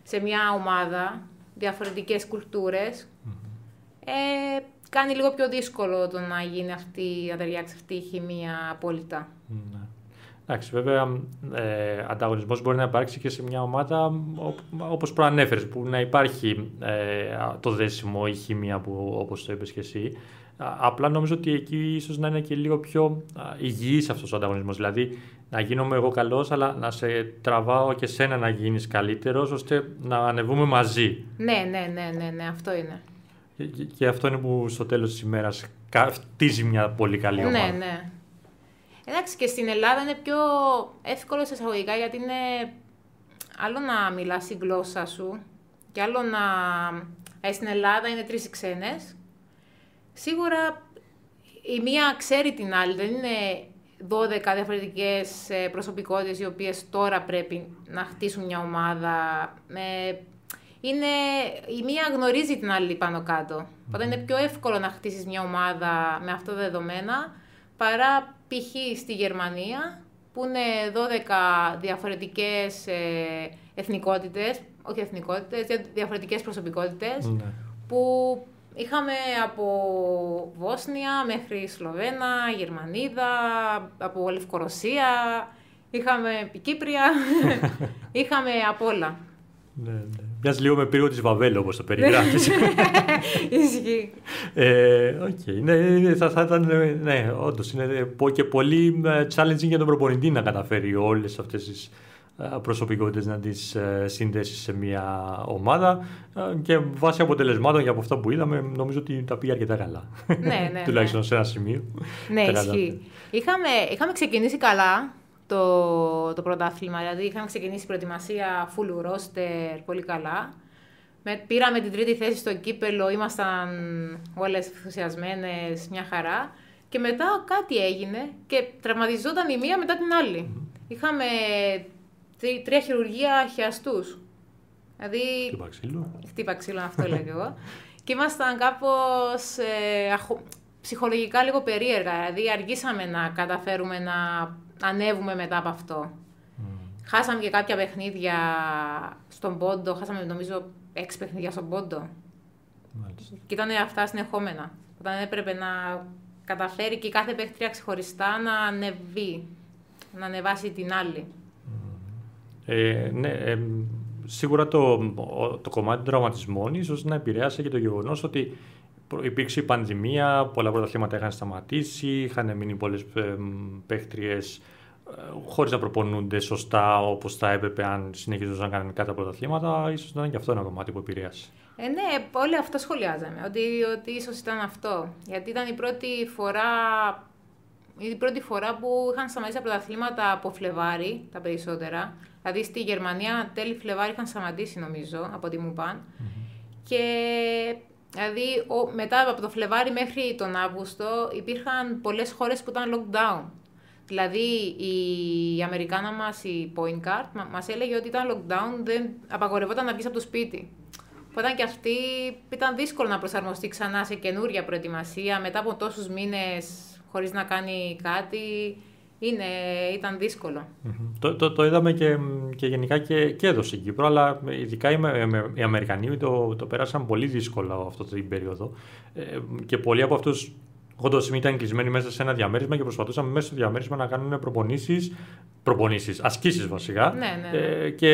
σε μια ομάδα, διαφορετικές ε, κάνει λίγο πιο δύσκολο το να γίνει αυτή, να ταιριάξει αυτή η χημεία απόλυτα. Ναι. Εντάξει, βέβαια, ε, ανταγωνισμός μπορεί να υπάρξει και σε μια ομάδα όπως προανέφερες, που να υπάρχει ε, το δέσιμο, η χημεία που όπως το είπες και εσύ. Απλά νομίζω ότι εκεί ίσως να είναι και λίγο πιο υγιής αυτός ο ανταγωνισμός. Δηλαδή, να γίνομαι εγώ καλός, αλλά να σε τραβάω και σένα να γίνεις καλύτερος, ώστε να ανεβούμε μαζί. Ναι, ναι, ναι, ναι, ναι αυτό είναι. Και, αυτό είναι που στο τέλος της ημέρας χτίζει μια πολύ καλή ναι, ομάδα. Ναι, ναι. Εντάξει, και στην Ελλάδα είναι πιο εύκολο σε εισαγωγικά, γιατί είναι άλλο να μιλάς η γλώσσα σου και άλλο να... Ε, στην Ελλάδα είναι τρεις ξένες. Σίγουρα η μία ξέρει την άλλη, δεν είναι 12 διαφορετικές ε, προσωπικότητες οι οποίες τώρα πρέπει να χτίσουν μια ομάδα με είναι, η μία γνωρίζει την άλλη πάνω κάτω. Οπότε είναι πιο εύκολο να χτίσεις μια ομάδα με αυτά τα δεδομένα παρά π.χ. στη Γερμανία που είναι 12 διαφορετικές ε, εθνικότητες, όχι εθνικότητες, διαφορετικές προσωπικότητες ναι. που είχαμε από Βόσνια μέχρι Σλοβένα, Γερμανίδα, από Λευκορωσία, είχαμε Κύπρια, είχαμε από όλα. Ναι, ναι. Μοιάζει λίγο με πύργο της Βαβέλ όπως το περιγράφεις. Ισχύει. ε, okay. ναι, ναι, θα, θα ήταν. Ναι, όντως είναι και πολύ ε, challenging για τον προπονητή να καταφέρει όλες αυτές τις ε, προσωπικότητες να τις ε, συνδέσει σε μια ομάδα και βάσει αποτελεσμάτων και από αυτά που είδαμε νομίζω ότι τα πήγε αρκετά καλά. Ναι, ναι, Τουλάχιστον ναι. σε ένα σημείο. Ναι, ισχύει. Είχαμε, είχαμε ξεκινήσει καλά το, το πρωτάθλημα. Δηλαδή είχαμε ξεκινήσει η προετοιμασία full roster πολύ καλά. Με, πήραμε την τρίτη θέση στο κύπελο, ήμασταν όλες ενθουσιασμένες, μια χαρά. Και μετά κάτι έγινε και τραυματιζόταν η μία μετά την άλλη. Είχαμε τρί, τρία χειρουργία χιαστούς. Δηλαδή... Χτύπα ξύλο. Χτύπα ξύλο, αυτό λέω εγώ. και ήμασταν κάπως ε, ψυχολογικά λίγο περίεργα. Δηλαδή αργήσαμε να καταφέρουμε να ανέβουμε μετά από αυτό. Χάσαμε και κάποια παιχνίδια στον πόντο. Χάσαμε νομίζω έξι παιχνίδια στον πόντο. Μάλιστα. Και ήταν αυτά συνεχόμενα. Όταν έπρεπε να καταφέρει και κάθε παίχτρια ξεχωριστά να ανεβεί. Να ανεβάσει την άλλη. Ε, ναι, ε, σίγουρα το, το κομμάτι των τραυματισμών ίσως να επηρέασε και το γεγονός ότι υπήρξε η πανδημία, πολλά πρωταθλήματα είχαν σταματήσει, είχαν μείνει πολλές ε, παίχτριες ε, χωρίς να προπονούνται σωστά όπως θα έπρεπε αν συνεχίζονταν να κάνουν κάτι πρωταθλήματα. σω να είναι και αυτό ένα κομμάτι που επηρέασε. Ε, ναι, όλοι αυτό σχολιάζαμε. Ότι, ότι ίσως ήταν αυτό. Γιατί ήταν η πρώτη φορά. Η πρώτη φορά που είχαν σταματήσει τα πρωταθλήματα από Φλεβάρι, τα περισσότερα. Δηλαδή στη Γερμανία τέλη Φλεβάρι είχαν σταματήσει νομίζω, από ό,τι μου παν. Και Δηλαδή, ο, μετά από το Φλεβάρι μέχρι τον Αύγουστο υπήρχαν πολλές χώρες που ήταν lockdown. Δηλαδή, η Αμερικάνα μας, η Point Card, μας έλεγε ότι ήταν lockdown, δεν απαγορευόταν να βγεις από το σπίτι. Οπότε και αυτή ήταν δύσκολο να προσαρμοστεί ξανά σε καινούρια προετοιμασία μετά από τόσους μήνες χωρίς να κάνει κάτι είναι, ήταν Το, το, το είδαμε και, και γενικά και, και εδώ στην Κύπρο, αλλά ειδικά οι, οι Αμερικανοί το, το πέρασαν πολύ δύσκολα αυτό την περίοδο. Ε, και πολλοί από αυτούς σημείο ήταν κλεισμένοι μέσα σε ένα διαμέρισμα και προσπαθούσαν μέσα στο διαμέρισμα να κάνουν προπονήσεις, προπονήσεις, ασκήσεις βασικά. Ναι, ναι, ναι. Ε, και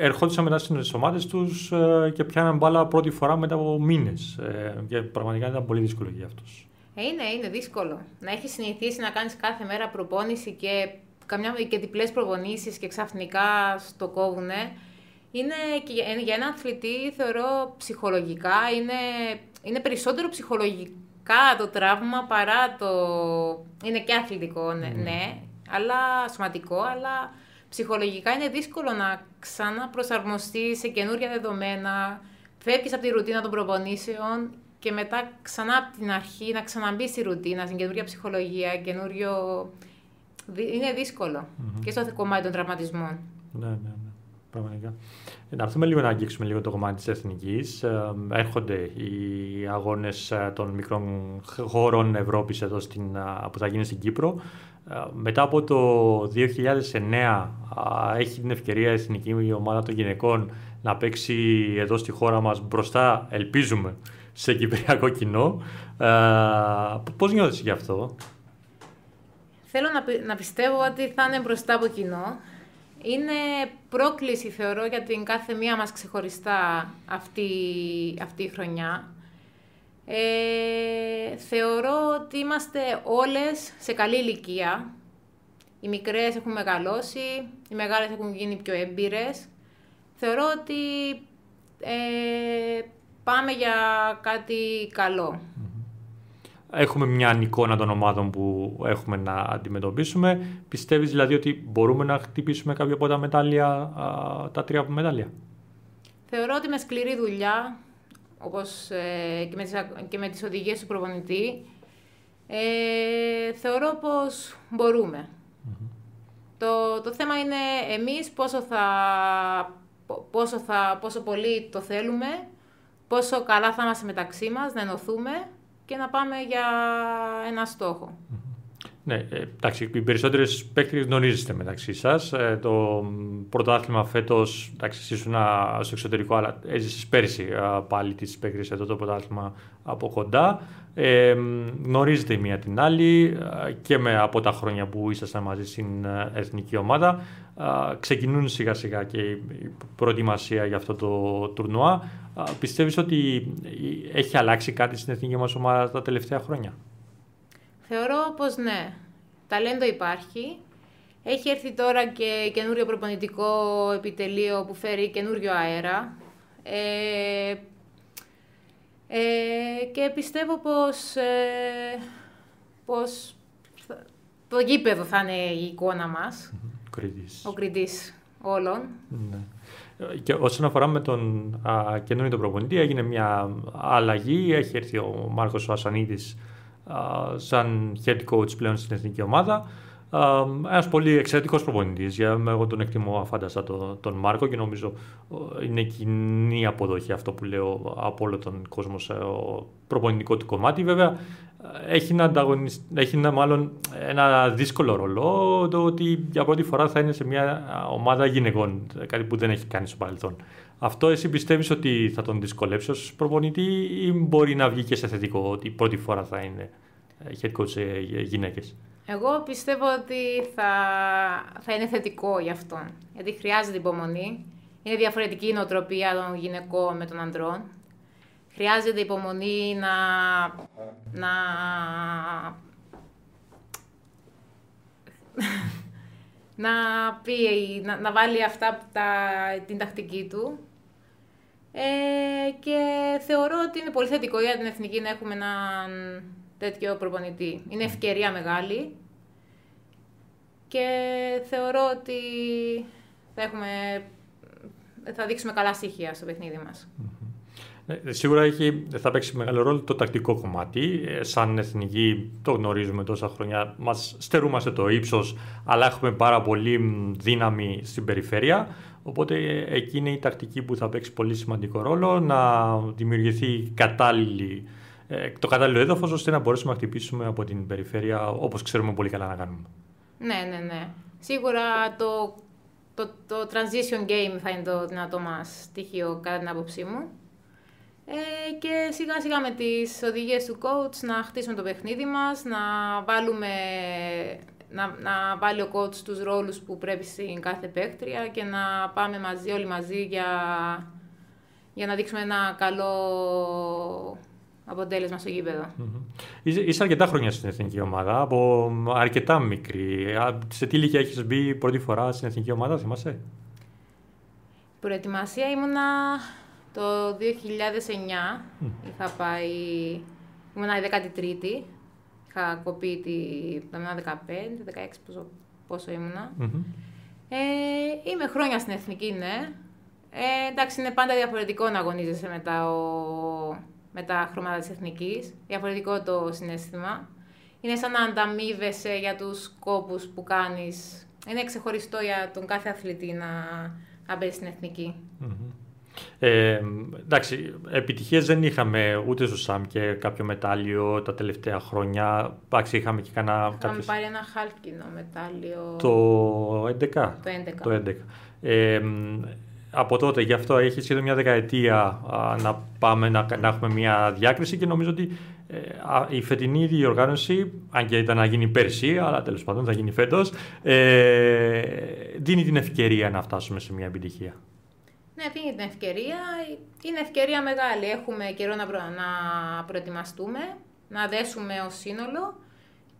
ερχόντουσαν μετά στις ομάδες τους ε, και πιάναν μπάλα πρώτη φορά μετά από μήνες. Ε, και πραγματικά ήταν πολύ δύσκολο για αυτούς. Ε, είναι, είναι δύσκολο. Να έχεις συνηθίσει να κάνεις κάθε μέρα προπόνηση και, καμιά, και διπλές προπονήσεις και ξαφνικά στο κόβουνε. Είναι και για έναν αθλητή, θεωρώ ψυχολογικά, είναι, είναι περισσότερο ψυχολογικά το τραύμα παρά το. Είναι και αθλητικό, ναι, mm. ναι αλλά σωματικό, αλλά ψυχολογικά είναι δύσκολο να ξαναπροσαρμοστείς σε καινούργια δεδομένα. Φεύγεις από τη ρουτίνα των προπονήσεων και μετά ξανά από την αρχή να ξαναμπεί στη ρουτίνα, στην καινούργια ψυχολογία, καινούριο... Είναι και στο κομμάτι των τραυματισμών. Ναι, ναι, ναι. πραγματικά. Να έρθουμε λίγο να αγγίξουμε λίγο το κομμάτι της εθνικής. Ε, έρχονται οι αγώνες ε, των μικρών χώρων Ευρώπης εδώ στην, που θα γίνει στην Κύπρο. Μετά από το 2009 έχει την ευκαιρία η εθνική ομάδα των γυναικών να παίξει εδώ στη χώρα μας μπροστά, ελπίζουμε, σε κυπριακό κοινό. Πώς νιώθεις γι' αυτό; Θέλω να, να πιστεύω ότι θα είναι μπροστά από κοινό. Είναι πρόκληση, θεωρώ, για την κάθε μία μας ξεχωριστά αυτή, αυτή η χρονιά. Ε, θεωρώ ότι είμαστε όλες σε καλή ηλικία. Οι μικρές έχουν μεγαλώσει, οι μεγάλες έχουν γίνει πιο έμπειρες. Θεωρώ ότι ε, πάμε για κάτι καλό. Έχουμε μια εικόνα των ομάδων που έχουμε να αντιμετωπίσουμε. Πιστεύεις δηλαδή ότι μπορούμε να χτυπήσουμε κάποια από τα μετάλλια, τα τρία μετάλλια; Θεωρώ ότι με σκληρή δουλειά, όπως ε, και, με τις, και με τις οδηγίες του προπονητή, ε, θεωρώ πως μπορουμε Το, το θέμα είναι εμείς πόσο, θα, πόσο, θα, πόσο πολύ το θέλουμε, πόσο καλά θα είμαστε μεταξύ μας, να ενωθούμε και να πάμε για ένα στόχο. Ναι, ε, εντάξει, οι περισσότερες παίκτες γνωρίζετε μεταξύ σας. Ε, το πρωτάθλημα φέτος, εντάξει, εσύ ήσουν στο εξωτερικό, αλλά έζησες πέρσι πάλι τις παίκτες εδώ το πρωτάθλημα από κοντά. Ε, γνωρίζετε η μία την άλλη και με, από τα χρόνια που ήσασταν μαζί στην εθνική ομάδα. ξεκινούν σιγά σιγά και η προετοιμασία για αυτό το τουρνουά. Πιστεύεις ότι έχει αλλάξει κάτι στην εθνική μας ομάδα τα τελευταία χρόνια; Θεωρώ πως ναι. Ταλέντο υπάρχει. Έχει έρθει τώρα και καινούριο προπονητικό επιτελείο που φέρει καινούριο αέρα. Ε, ε, και πιστεύω πως, ε, πως το γήπεδο θα είναι η εικόνα μας. Ο κριτής όλων. Ναι. Και όσον αφορά με τον α, καινούριο τον προπονητή, έγινε μια αλλαγή. Έχει έρθει ο Μάρκος Ασανίδης σαν head coach πλέον στην εθνική ομάδα. Ένας πολύ εξαιρετικός προπονητής. Εγώ τον εκτιμώ αφάνταστα τον, τον Μάρκο και νομίζω είναι κοινή αποδοχή αυτό που λέω από όλο τον κόσμο σε προπονητικό του κομμάτι. Βέβαια, έχει ένα, έχει ένα, μάλλον ένα δύσκολο ρόλο το ότι για πρώτη φορά θα είναι σε μια ομάδα γυναικών, κάτι που δεν έχει κάνει στο παρελθόν. Αυτό εσύ πιστεύεις ότι θα τον δυσκολέψει ως προπονητή ή μπορεί να βγει και σε θετικό ότι πρώτη φορά θα είναι ε, head coach σε γυναίκες; Εγώ πιστεύω ότι θα, θα είναι θετικό για αυτόν. Γιατί χρειάζεται υπομονή. Είναι διαφορετική η νοοτροπία των γυναικών με των ανδρών. Χρειάζεται υπομονή να, να, να πει, να, να βάλει αυτά τα, την τακτική του. Ε, και θεωρώ ότι είναι πολύ θετικό για την Εθνική να έχουμε έναν τέτοιο προπονητή. Είναι ευκαιρία μεγάλη και θεωρώ ότι θα, έχουμε, θα δείξουμε καλά στοιχεία στο παιχνίδι μας. Ε, σίγουρα έχει, θα παίξει μεγάλο ρόλο το τακτικό κομμάτι. Ε, σαν εθνική το γνωρίζουμε τόσα χρόνια. Μας στερούμαστε το ύψος, αλλά έχουμε πάρα πολύ δύναμη στην περιφέρεια. Οπότε ε, εκεί είναι η τακτική που θα παίξει πολύ σημαντικό ρόλο να δημιουργηθεί κατάλληλη ε, το κατάλληλο έδαφος ώστε να μπορέσουμε να χτυπήσουμε από την περιφέρεια όπως ξέρουμε πολύ καλά να κάνουμε. Ναι, ναι, ναι. Σίγουρα το, το, το transition game θα είναι το δυνατό μας στοιχείο κατά την άποψή μου. Ε, και σιγά σιγά με τις οδηγίες του coach να χτίσουμε το παιχνίδι μας, να βάλουμε να, να βάλει ο coach τους ρόλους που πρέπει στην κάθε παίκτρια και να πάμε μαζί, όλοι μαζί για, για να δείξουμε ένα καλό αποτέλεσμα στο γήπεδο. Mm-hmm. Είσαι, είσαι αρκετά χρόνια στην εθνική ομάδα, από αρκετά μικρή. Σε τι ηλικία έχεις μπει πρώτη φορά στην εθνική ομάδα, θυμάσαι; Προετοιμασία ήμουνα το 2009. Mm. Είχα πάει, ήμουνα η 13η. Είχα κοπεί τη, το 15, 16, πόσο, πόσο ημουνα Ε, είμαι χρόνια στην εθνική, ναι. Ε, εντάξει, είναι πάντα διαφορετικό να αγωνίζεσαι μετά ο, με τα χρώματα της εθνικής. Διαφορετικό το συνέστημα. Είναι σαν να ανταμείβεσαι για τους κόπους που κάνεις. Είναι ξεχωριστό για τον κάθε αθλητή να, να μπει στην εθνικη Ε, εντάξει, επιτυχίες δεν είχαμε ούτε στο ΣΑΜ και κάποιο μετάλλιο τα τελευταία χρόνια. Εντάξει, είχαμε και κανένα... Είχαμε κάποιες... πάρει ένα χάλκινο μετάλλιο Το 11. το 11. Το 11. Ε, από τότε, γι' αυτό έχει σχεδόν μια δεκαετία α, να πάμε να, να έχουμε μια διάκριση και νομίζω ότι ε, α, η φετινή διοργάνωση, αν και ήταν να γίνει πέρσι, αλλά τέλος πάντων θα γίνει φέτος, ε, δίνει την ευκαιρία να φτάσουμε σε μια επιτυχία. Ναι, δίνει την ευκαιρία. Είναι ευκαιρία μεγάλη. Έχουμε καιρό να, προ... να προετοιμαστούμε, να δέσουμε ως σύνολο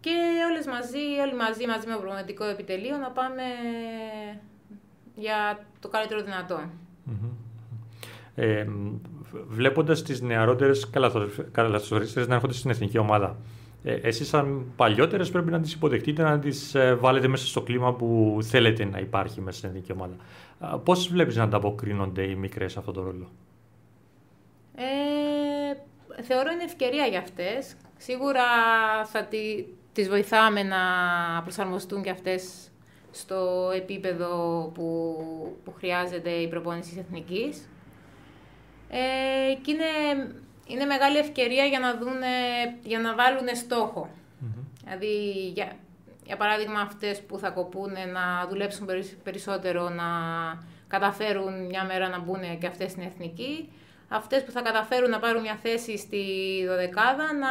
και όλες μαζί, όλοι μαζί, μαζί με το προγραμματικό επιτελείο να πάμε για το καλύτερο δυνατό. Ε, Βλέποντας τις νεαρότερες καλαθοσφαιριστέ να έρχονται στην εθνική ομάδα, ε, εσείς, σαν παλιότερες, πρέπει να τις υποδεχτείτε, να τις ε, βάλετε μέσα στο κλίμα που θέλετε να υπάρχει μέσα στην εθνική ομάδα. Πώς βλέπεις να ανταποκρίνονται οι μικρές σε αυτόν τον ρόλο, ε, Θεωρώ είναι ευκαιρία για αυτές. Σίγουρα θα τη, τις βοηθάμε να προσαρμοστούν και αυτές στο επίπεδο που, που χρειάζεται η προπόνηση της εθνικής. Ε, και είναι, είναι μεγάλη ευκαιρία για να, δούνε, για να βάλουν Δηλαδή, για, για παράδειγμα, αυτές που θα κοπούν να δουλέψουν περισσότερο, να καταφέρουν μια μέρα να μπουν και αυτές στην εθνική. Αυτές που θα καταφέρουν να πάρουν μια θέση στη δωδεκάδα, να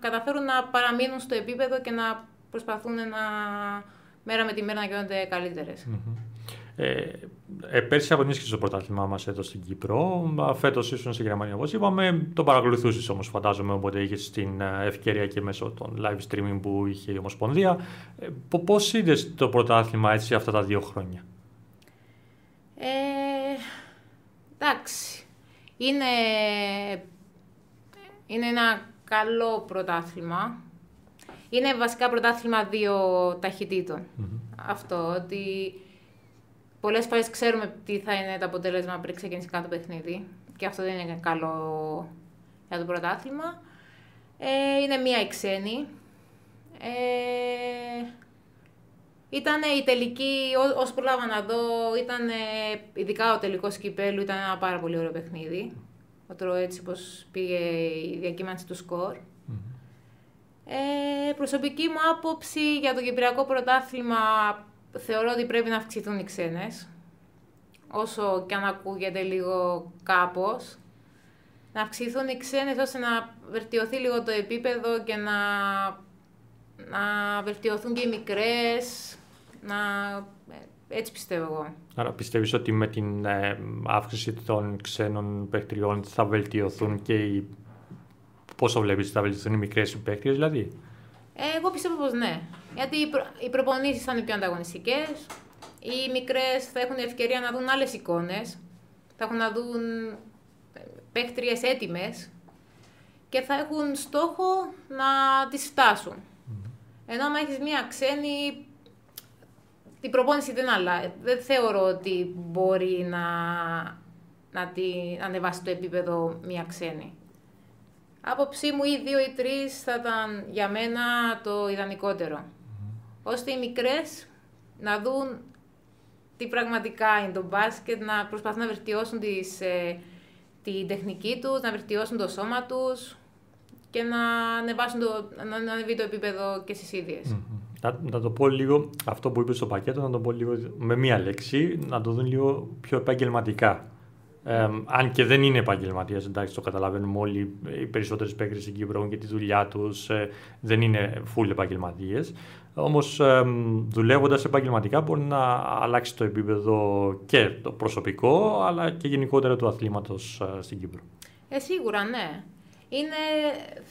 καταφέρουν να παραμείνουν στο επίπεδο και να προσπαθούν να μέρα με τη μέρα να γίνονται Ε, ε, πέρσι απονίσχυσε το πρωτάθλημά μας εδώ στην Κύπρο. Φέτος ήσουν στη Γερμανία, όπως είπαμε. Το παρακολουθούσες όμως, φαντάζομαι, οπότε είχες την ε, ευκαιρία και μέσω των live streaming που είχε η Ομοσπονδία. Ε, Πώς είδες το πρωτάθλημα έτσι αυτά τα δύο χρόνια, ε, Εντάξει. Είναι, είναι ένα καλό πρωτάθλημα. Είναι βασικά πρωτάθλημα δύο Αυτό, ότι πολλές φορές ξέρουμε τι θα είναι το αποτέλεσμα πριν ξεκινήσει κάθε παιχνίδι. Και αυτό δεν είναι καλό για το πρωτάθλημα. Ε, είναι μία η ξένη. Ε, ήταν η τελική, ό, όσο προλάβα να δω, ήταν ειδικά ο τελικός κυπέλου, ήταν ένα πάρα πολύ ωραίο παιχνίδι. Ο έτσι πως πήγε η διακύμανση του σκορ. Ε, προσωπική μου άποψη για το Κυπριακό Πρωτάθλημα θεωρώ ότι πρέπει να αυξηθούν οι ξένες. Όσο και αν ακούγεται λίγο κάπως. Να αυξηθούν οι ξένες ώστε να βελτιωθεί λίγο το επίπεδο και να, να βελτιωθούν και οι μικρές. Να... Ε, έτσι πιστεύω εγώ. Άρα πιστεύεις ότι με την ε, αύξηση των ξένων παιχτριών θα βελτιωθούν και οι Πόσο βλέπεις ότι θα βελτιωθούν οι μικρές παίκτριε, δηλαδή; Ε, εγώ πιστεύω πως ναι. Γιατί οι, προ... οι προπονήσεις θα είναι πιο ανταγωνιστικές. Οι μικρές θα έχουν ευκαιρία να δουν άλλες εικόνες. Θα έχουν να δουν ε, παίκτριες έτοιμες και θα έχουν στόχο να τις φτάσουν. Mm. Ενώ αν έχεις μία ξένη, την προπόνηση δεν αλλάζει. Δεν θεωρώ ότι μπορεί να, να, τη, να ανεβάσει το επίπεδο μία ξένη. Άποψή μου ή δύο ή τρεις θα ήταν για μένα το ιδανικότερο. Mm-hmm. Ώστε οι μικρές να δουν τι πραγματικά είναι το μπάσκετ, να προσπαθούν να βελτιώσουν τις, ε, την τεχνική τους, να βελτιώσουν το σώμα τους και να ανεβάσουν το, να ανεβεί το επίπεδο και στις ίδιες. Να, να, το πω λίγο, αυτό που είπες στο πακέτο, να το πω λίγο με μία λέξη, να το δουν λίγο πιο επαγγελματικά. Ε, αν και δεν είναι επαγγελματίε, εντάξει, το καταλαβαίνουμε όλοι. Οι περισσότερες παίκτες στην Κύπρο έχουν και τη δουλειά τους, ε, δεν είναι full επαγγελματίες. Όμως, ε, δουλεύοντας επαγγελματικά, μπορεί να αλλάξει το επίπεδο και το προσωπικό, αλλά και γενικότερα του αθλήματος ε, στην Κύπρο. Ε, σίγουρα, ναι. Είναι,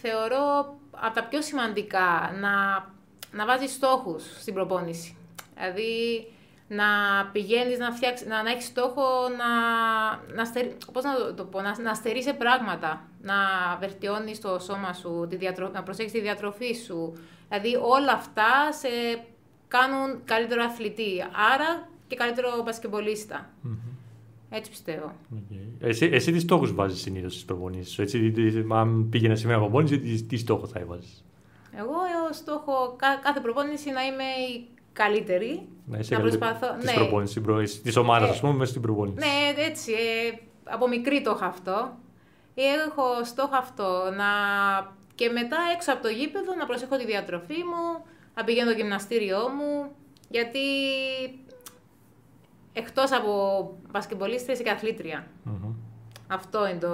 θεωρώ, από τα πιο σημαντικά να, να βάζεις στόχους στην προπόνηση. Δηλαδή, να πηγαίνεις να, φτιάξεις, να, να έχεις στόχο να, να, στερ, πώς να το πω, να, να στερείς πράγματα, να βελτιώνεις το σώμα σου, τη διατρο, να προσέχεις τη διατροφή σου. Δηλαδή όλα αυτά σε κάνουν καλύτερο αθλητή, άρα και καλύτερο Έτσι πιστεύω. Okay. Εσύ, εσύ τι στόχους βάζεις συνήθως στις προπονήσεις σου, έτσι, αν πήγαινες σε μια προπόνηση, τι, τι στόχο θα έβαζες; Εγώ έχω στόχο κάθε προπόνηση να είμαι καλύτερη. Να είσαι να καλύτερη προσπαθώ- της ναι. προπόνησης, της προ- της ομάδας, Ε, ας πούμε, μέσα στην προπόνηση. Ναι, έτσι. ε, από μικρή το είχα αυτό. Έχω στόχο αυτό. Να... Και μετά έξω από το γήπεδο να προσέχω τη διατροφή μου, να πηγαίνω στο γυμναστήριό μου, γιατί εκτός από μπασκεμπολίστρια είσαι και αθλήτρια. Μμμ. Αυτό είναι το,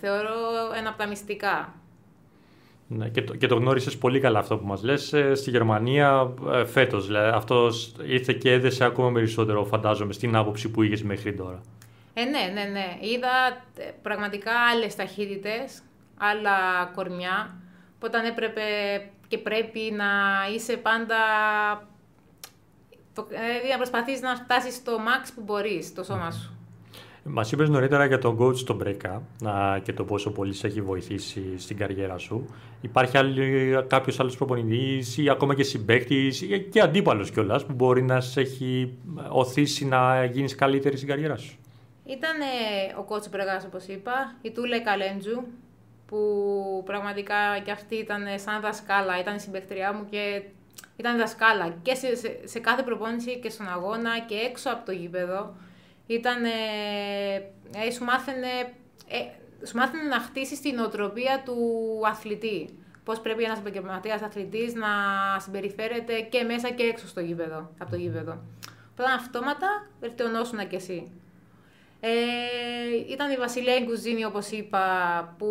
θεωρώ, ένα από τα μυστικά. Ναι, και, το, και το γνώρισες πολύ καλά αυτό που μας λες ε, στη Γερμανία ε, φέτος. Δηλαδή, αυτός ήρθε και έδεσε ακόμα περισσότερο, φαντάζομαι, στην άποψη που είχες μέχρι τώρα. Ε, ναι, ναι, ναι. Είδα ε, πραγματικά άλλες ταχύτητες, άλλα κορμιά, που όταν έπρεπε και πρέπει να είσαι πάντα... Το, δηλαδή να προσπαθείς να φτάσεις στο max που μπορείς, το σώμα σου. Μας είπες νωρίτερα για τον coach στον Μπρέκα α, και το πόσο πολύ σε έχει βοηθήσει στην καριέρα σου. Υπάρχει κάποιος άλλος προπονητής ή ακόμα και συμπαίκτης ή και αντίπαλος κιόλας που μπορεί να σε έχει οθήσει να γίνεις καλύτερη στην καριέρα σου; Ήταν ο κότσο Μπρεγάς, όπως είπα, η Τούλε Καλέντζου, που πραγματικά και αυτή ήταν σαν δασκάλα, ήταν η συμπαικτριά μου και ήταν δασκάλα και σε, σε, σε κάθε προπόνηση και στον αγώνα και έξω από το γήπεδο. Ήταν, ε, σου, μάθαινε, ε, σου μάθαινε να χτίσεις την οτροπία του αθλητή. Πώς πρέπει ένας επαγγελματίας αθλητής να συμπεριφέρεται και μέσα και έξω στο γήπεδο, από το γήπεδο. Οπότε αυτόματα βελτιωνόσουν κι εσύ. Ε, ήταν η Βασιλεία Γκουζίνη, όπως είπα, που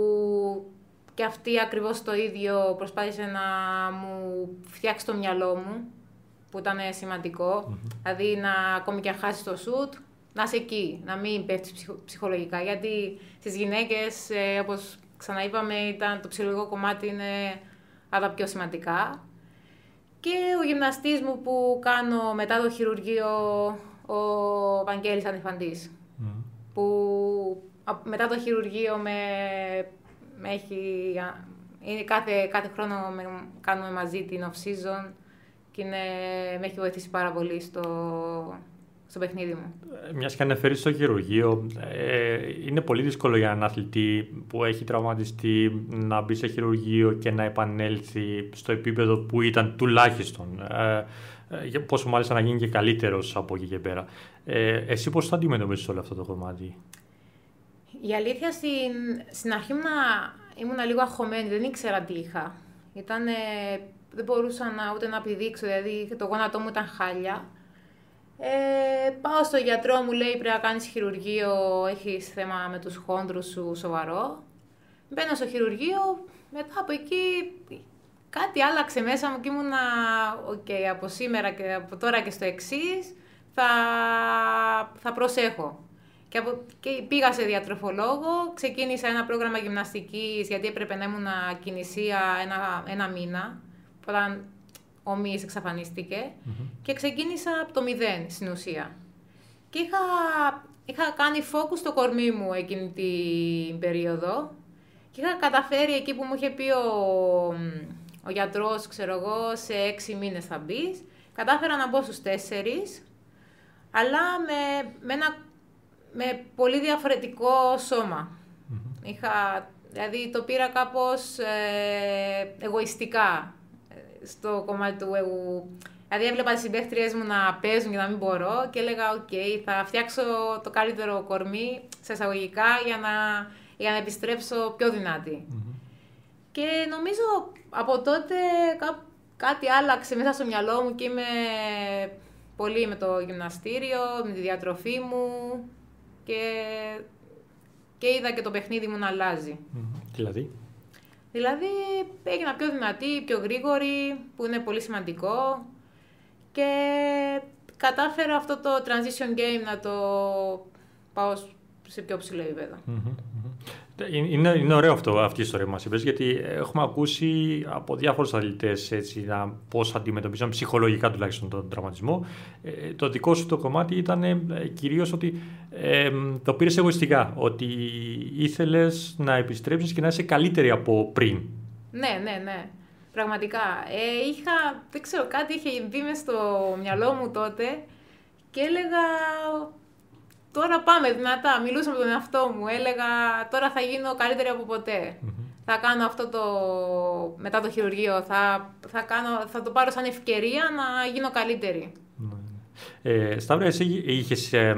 και αυτή ακριβώς το ίδιο προσπάθησε να μου φτιάξει το μυαλό μου, που ήταν σημαντικό. Δηλαδή, να ακόμη και αν χάσεις το σουτ, να είσαι εκεί, να μην πέφτεις ψυχο- ψυχολογικά. Γιατί στις γυναίκες, ε, όπως ξαναείπαμε, ήταν, το ψυχολογικό κομμάτι είναι από τα πιο σημαντικά. Και ο γυμναστής μου που κάνω μετά το χειρουργείο, ο Βαγγέλης Ανεφαντής που α- μετά το χειρουργείο με, με έχει... α, Είναι κάθε, κάθε χρόνο με, κάνουμε μαζί την off-season και είναι, με έχει βοηθήσει πάρα πολύ στο, στο παιχνίδι μου. Μιας και αναφέρεις στο χειρουργείο, ε, είναι πολύ δύσκολο για έναν αθλητή που έχει τραυματιστεί να μπει σε χειρουργείο και να επανέλθει στο επίπεδο που ήταν τουλάχιστον. Ε, ε, πόσο μάλιστα να γίνει και καλύτερος από εκεί και πέρα. Ε, εσύ πώς θα αντιμετωπίσεις όλο αυτό το κομμάτι; Η αλήθεια στην, στην αρχή ήμουνα, ήμουνα λίγο αγχωμένη, δεν ήξερα τι είχα. Ήτανε, δεν μπορούσα να, ούτε να πηδήξω, δηλαδή το γόνατό μου ήταν χάλια. Ε, πάω στο γιατρό, μου λέει πρέπει να κάνεις χειρουργείο, έχεις θέμα με τους χόνδρους σου σοβαρό. Μπαίνω στο χειρουργείο, μετά από εκεί κάτι άλλαξε μέσα μου και ήμουνα, οκ, από σήμερα και από τώρα και στο εξής θα, θα προσέχω. Και, από, και πήγα σε διατροφολόγο, ξεκίνησα ένα πρόγραμμα γυμναστικής γιατί έπρεπε να ήμουν ακινησία ένα, ένα μήνα. Όταν ο μυς εξαφανίστηκε και ξεκίνησα από το μηδέν στην ουσία. Και είχα, είχα κάνει focus στο κορμί μου εκείνη την περίοδο και είχα καταφέρει εκεί που μου είχε πει ο, ο γιατρός, ξέρω εγώ, σε έξι μήνες θα μπεις. Κατάφερα να μπω στους τέσσερις, αλλά με, με ένα με πολύ διαφορετικό σώμα. Είχα, δηλαδή το πήρα κάπως ε, εγωιστικά ε, στο κομμάτι του εγώ. Δηλαδή έβλεπα τις συμπαίχτριές μου να παίζουν και να μην μπορώ και έλεγα οκ, θα φτιάξω το καλύτερο κορμί σε εισαγωγικά για να, για να επιστρέψω πιο δυνατη Και νομίζω από τότε κά, κάτι άλλαξε μέσα στο μυαλό μου και είμαι πολύ με το γυμναστήριο, με τη διατροφή μου και, και είδα και το παιχνίδι μου να αλλάζει. Δηλαδή; Δηλαδή έγινα πιο δυνατή, πιο γρήγορη, που είναι πολύ σημαντικό και κατάφερα αυτό το transition game να το πάω σε πιο ψηλό επίπεδο. Είναι, είναι ωραίο αυτό, αυτή η ιστορία που μας είπες, γιατί έχουμε ακούσει από διάφορους αθλητές έτσι, να, πώς αντιμετωπίζαν ψυχολογικά τουλάχιστον τον τραυματισμό. Ε, το δικό σου το κομμάτι ήταν ε, κυρίως ότι ε, το πήρες εγωιστικά, ότι ήθελες να επιστρέψεις και να είσαι καλύτερη από πριν. Ναι, ναι, ναι. Πραγματικά. Ε, είχα, δεν ξέρω, κάτι είχε μπει μες στο μυαλό μου τότε και έλεγα τώρα πάμε δυνατά. Μιλούσα με τον εαυτό μου. Έλεγα τώρα θα γίνω καλύτερη από ποτε Θα θα κάνω αυτό το, μετά το χειρουργείο, θα, θα, κάνω, θα το πάρω σαν ευκαιρία να γίνω καλύτερη. Ε, Σταύρα, εσύ είχες ε,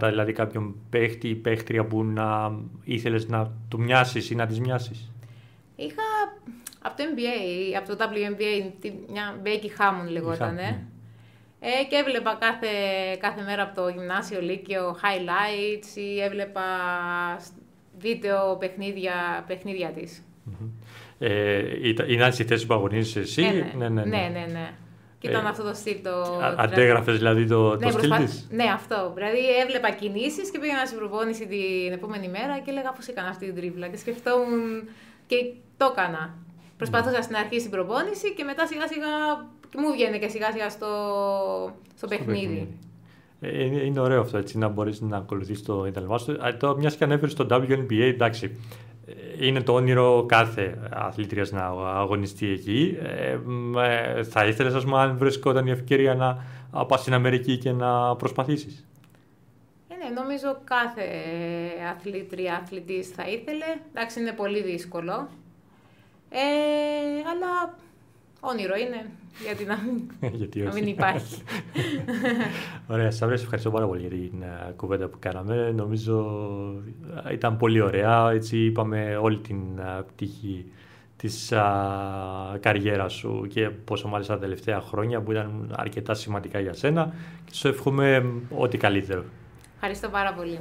δηλαδή κάποιον παίχτη ή παίχτρια που να ήθελες να του μοιάσεις ή να τις μοιάσεις; Είχα από το NBA, από το WNBA, μια Becky Hammond λεγόταν. Ναι. Ε, και έβλεπα κάθε, κάθε μέρα από το γυμνάσιο Λύκειο highlights ή έβλεπα βίντεο παιχνίδια, παιχνίδια της. Mm-hmm. Ε, είναι άλλη θέση που αγωνίζεσαι εσύ; Ε, ναι. Ναι, ναι, ναι. ναι, ναι. Και ήταν ε, αυτό το στυλ το... Αντέγραφες δηλαδή το, ναι, το στυλ της; Ναι, αυτό. Δηλαδή έβλεπα κινήσεις και πήγαινα στην προπόνηση την επόμενη μέρα και έλεγα πώς έκανα αυτή την τρίβλα και σκεφτόμουν και το έκανα. Προσπαθούσα mm. στην αρχή στην προπόνηση και μετά σιγά σιγά και μου βγαίνει και σιγά σιγά στο, στο, παιχνίδι. Ε, είναι ωραίο αυτό έτσι, να μπορείς να ακολουθείς το Ιταλικό. Ε, Μιας και ανέφερες στο WNBA, εντάξει, ε, είναι το όνειρο κάθε αθλήτριας να αγωνιστεί εκεί. Ε, θα ήθελες, ας πούμε, αν βρισκόταν η ευκαιρία να πας στην Αμερική και να προσπαθήσεις; Ε, ναι, νομίζω κάθε αθλήτρια, αθλητής θα ήθελε. Εντάξει, είναι πολύ δύσκολο. Ε, αλλά όνειρο είναι, γιατί να μην, γιατί να μην υπάρχει. ωραία, Σαβρέ, ευχαριστώ πάρα πολύ για την uh, κουβέντα που κάναμε. Νομίζω uh, ήταν πολύ ωραία. Έτσι είπαμε όλη την uh, πτυχή της uh, καριέρας σου και πόσο μάλιστα τα τελευταία χρόνια που ήταν αρκετά σημαντικά για σένα και σου εύχομαι ό,τι καλύτερο. Ευχαριστώ πάρα πολύ.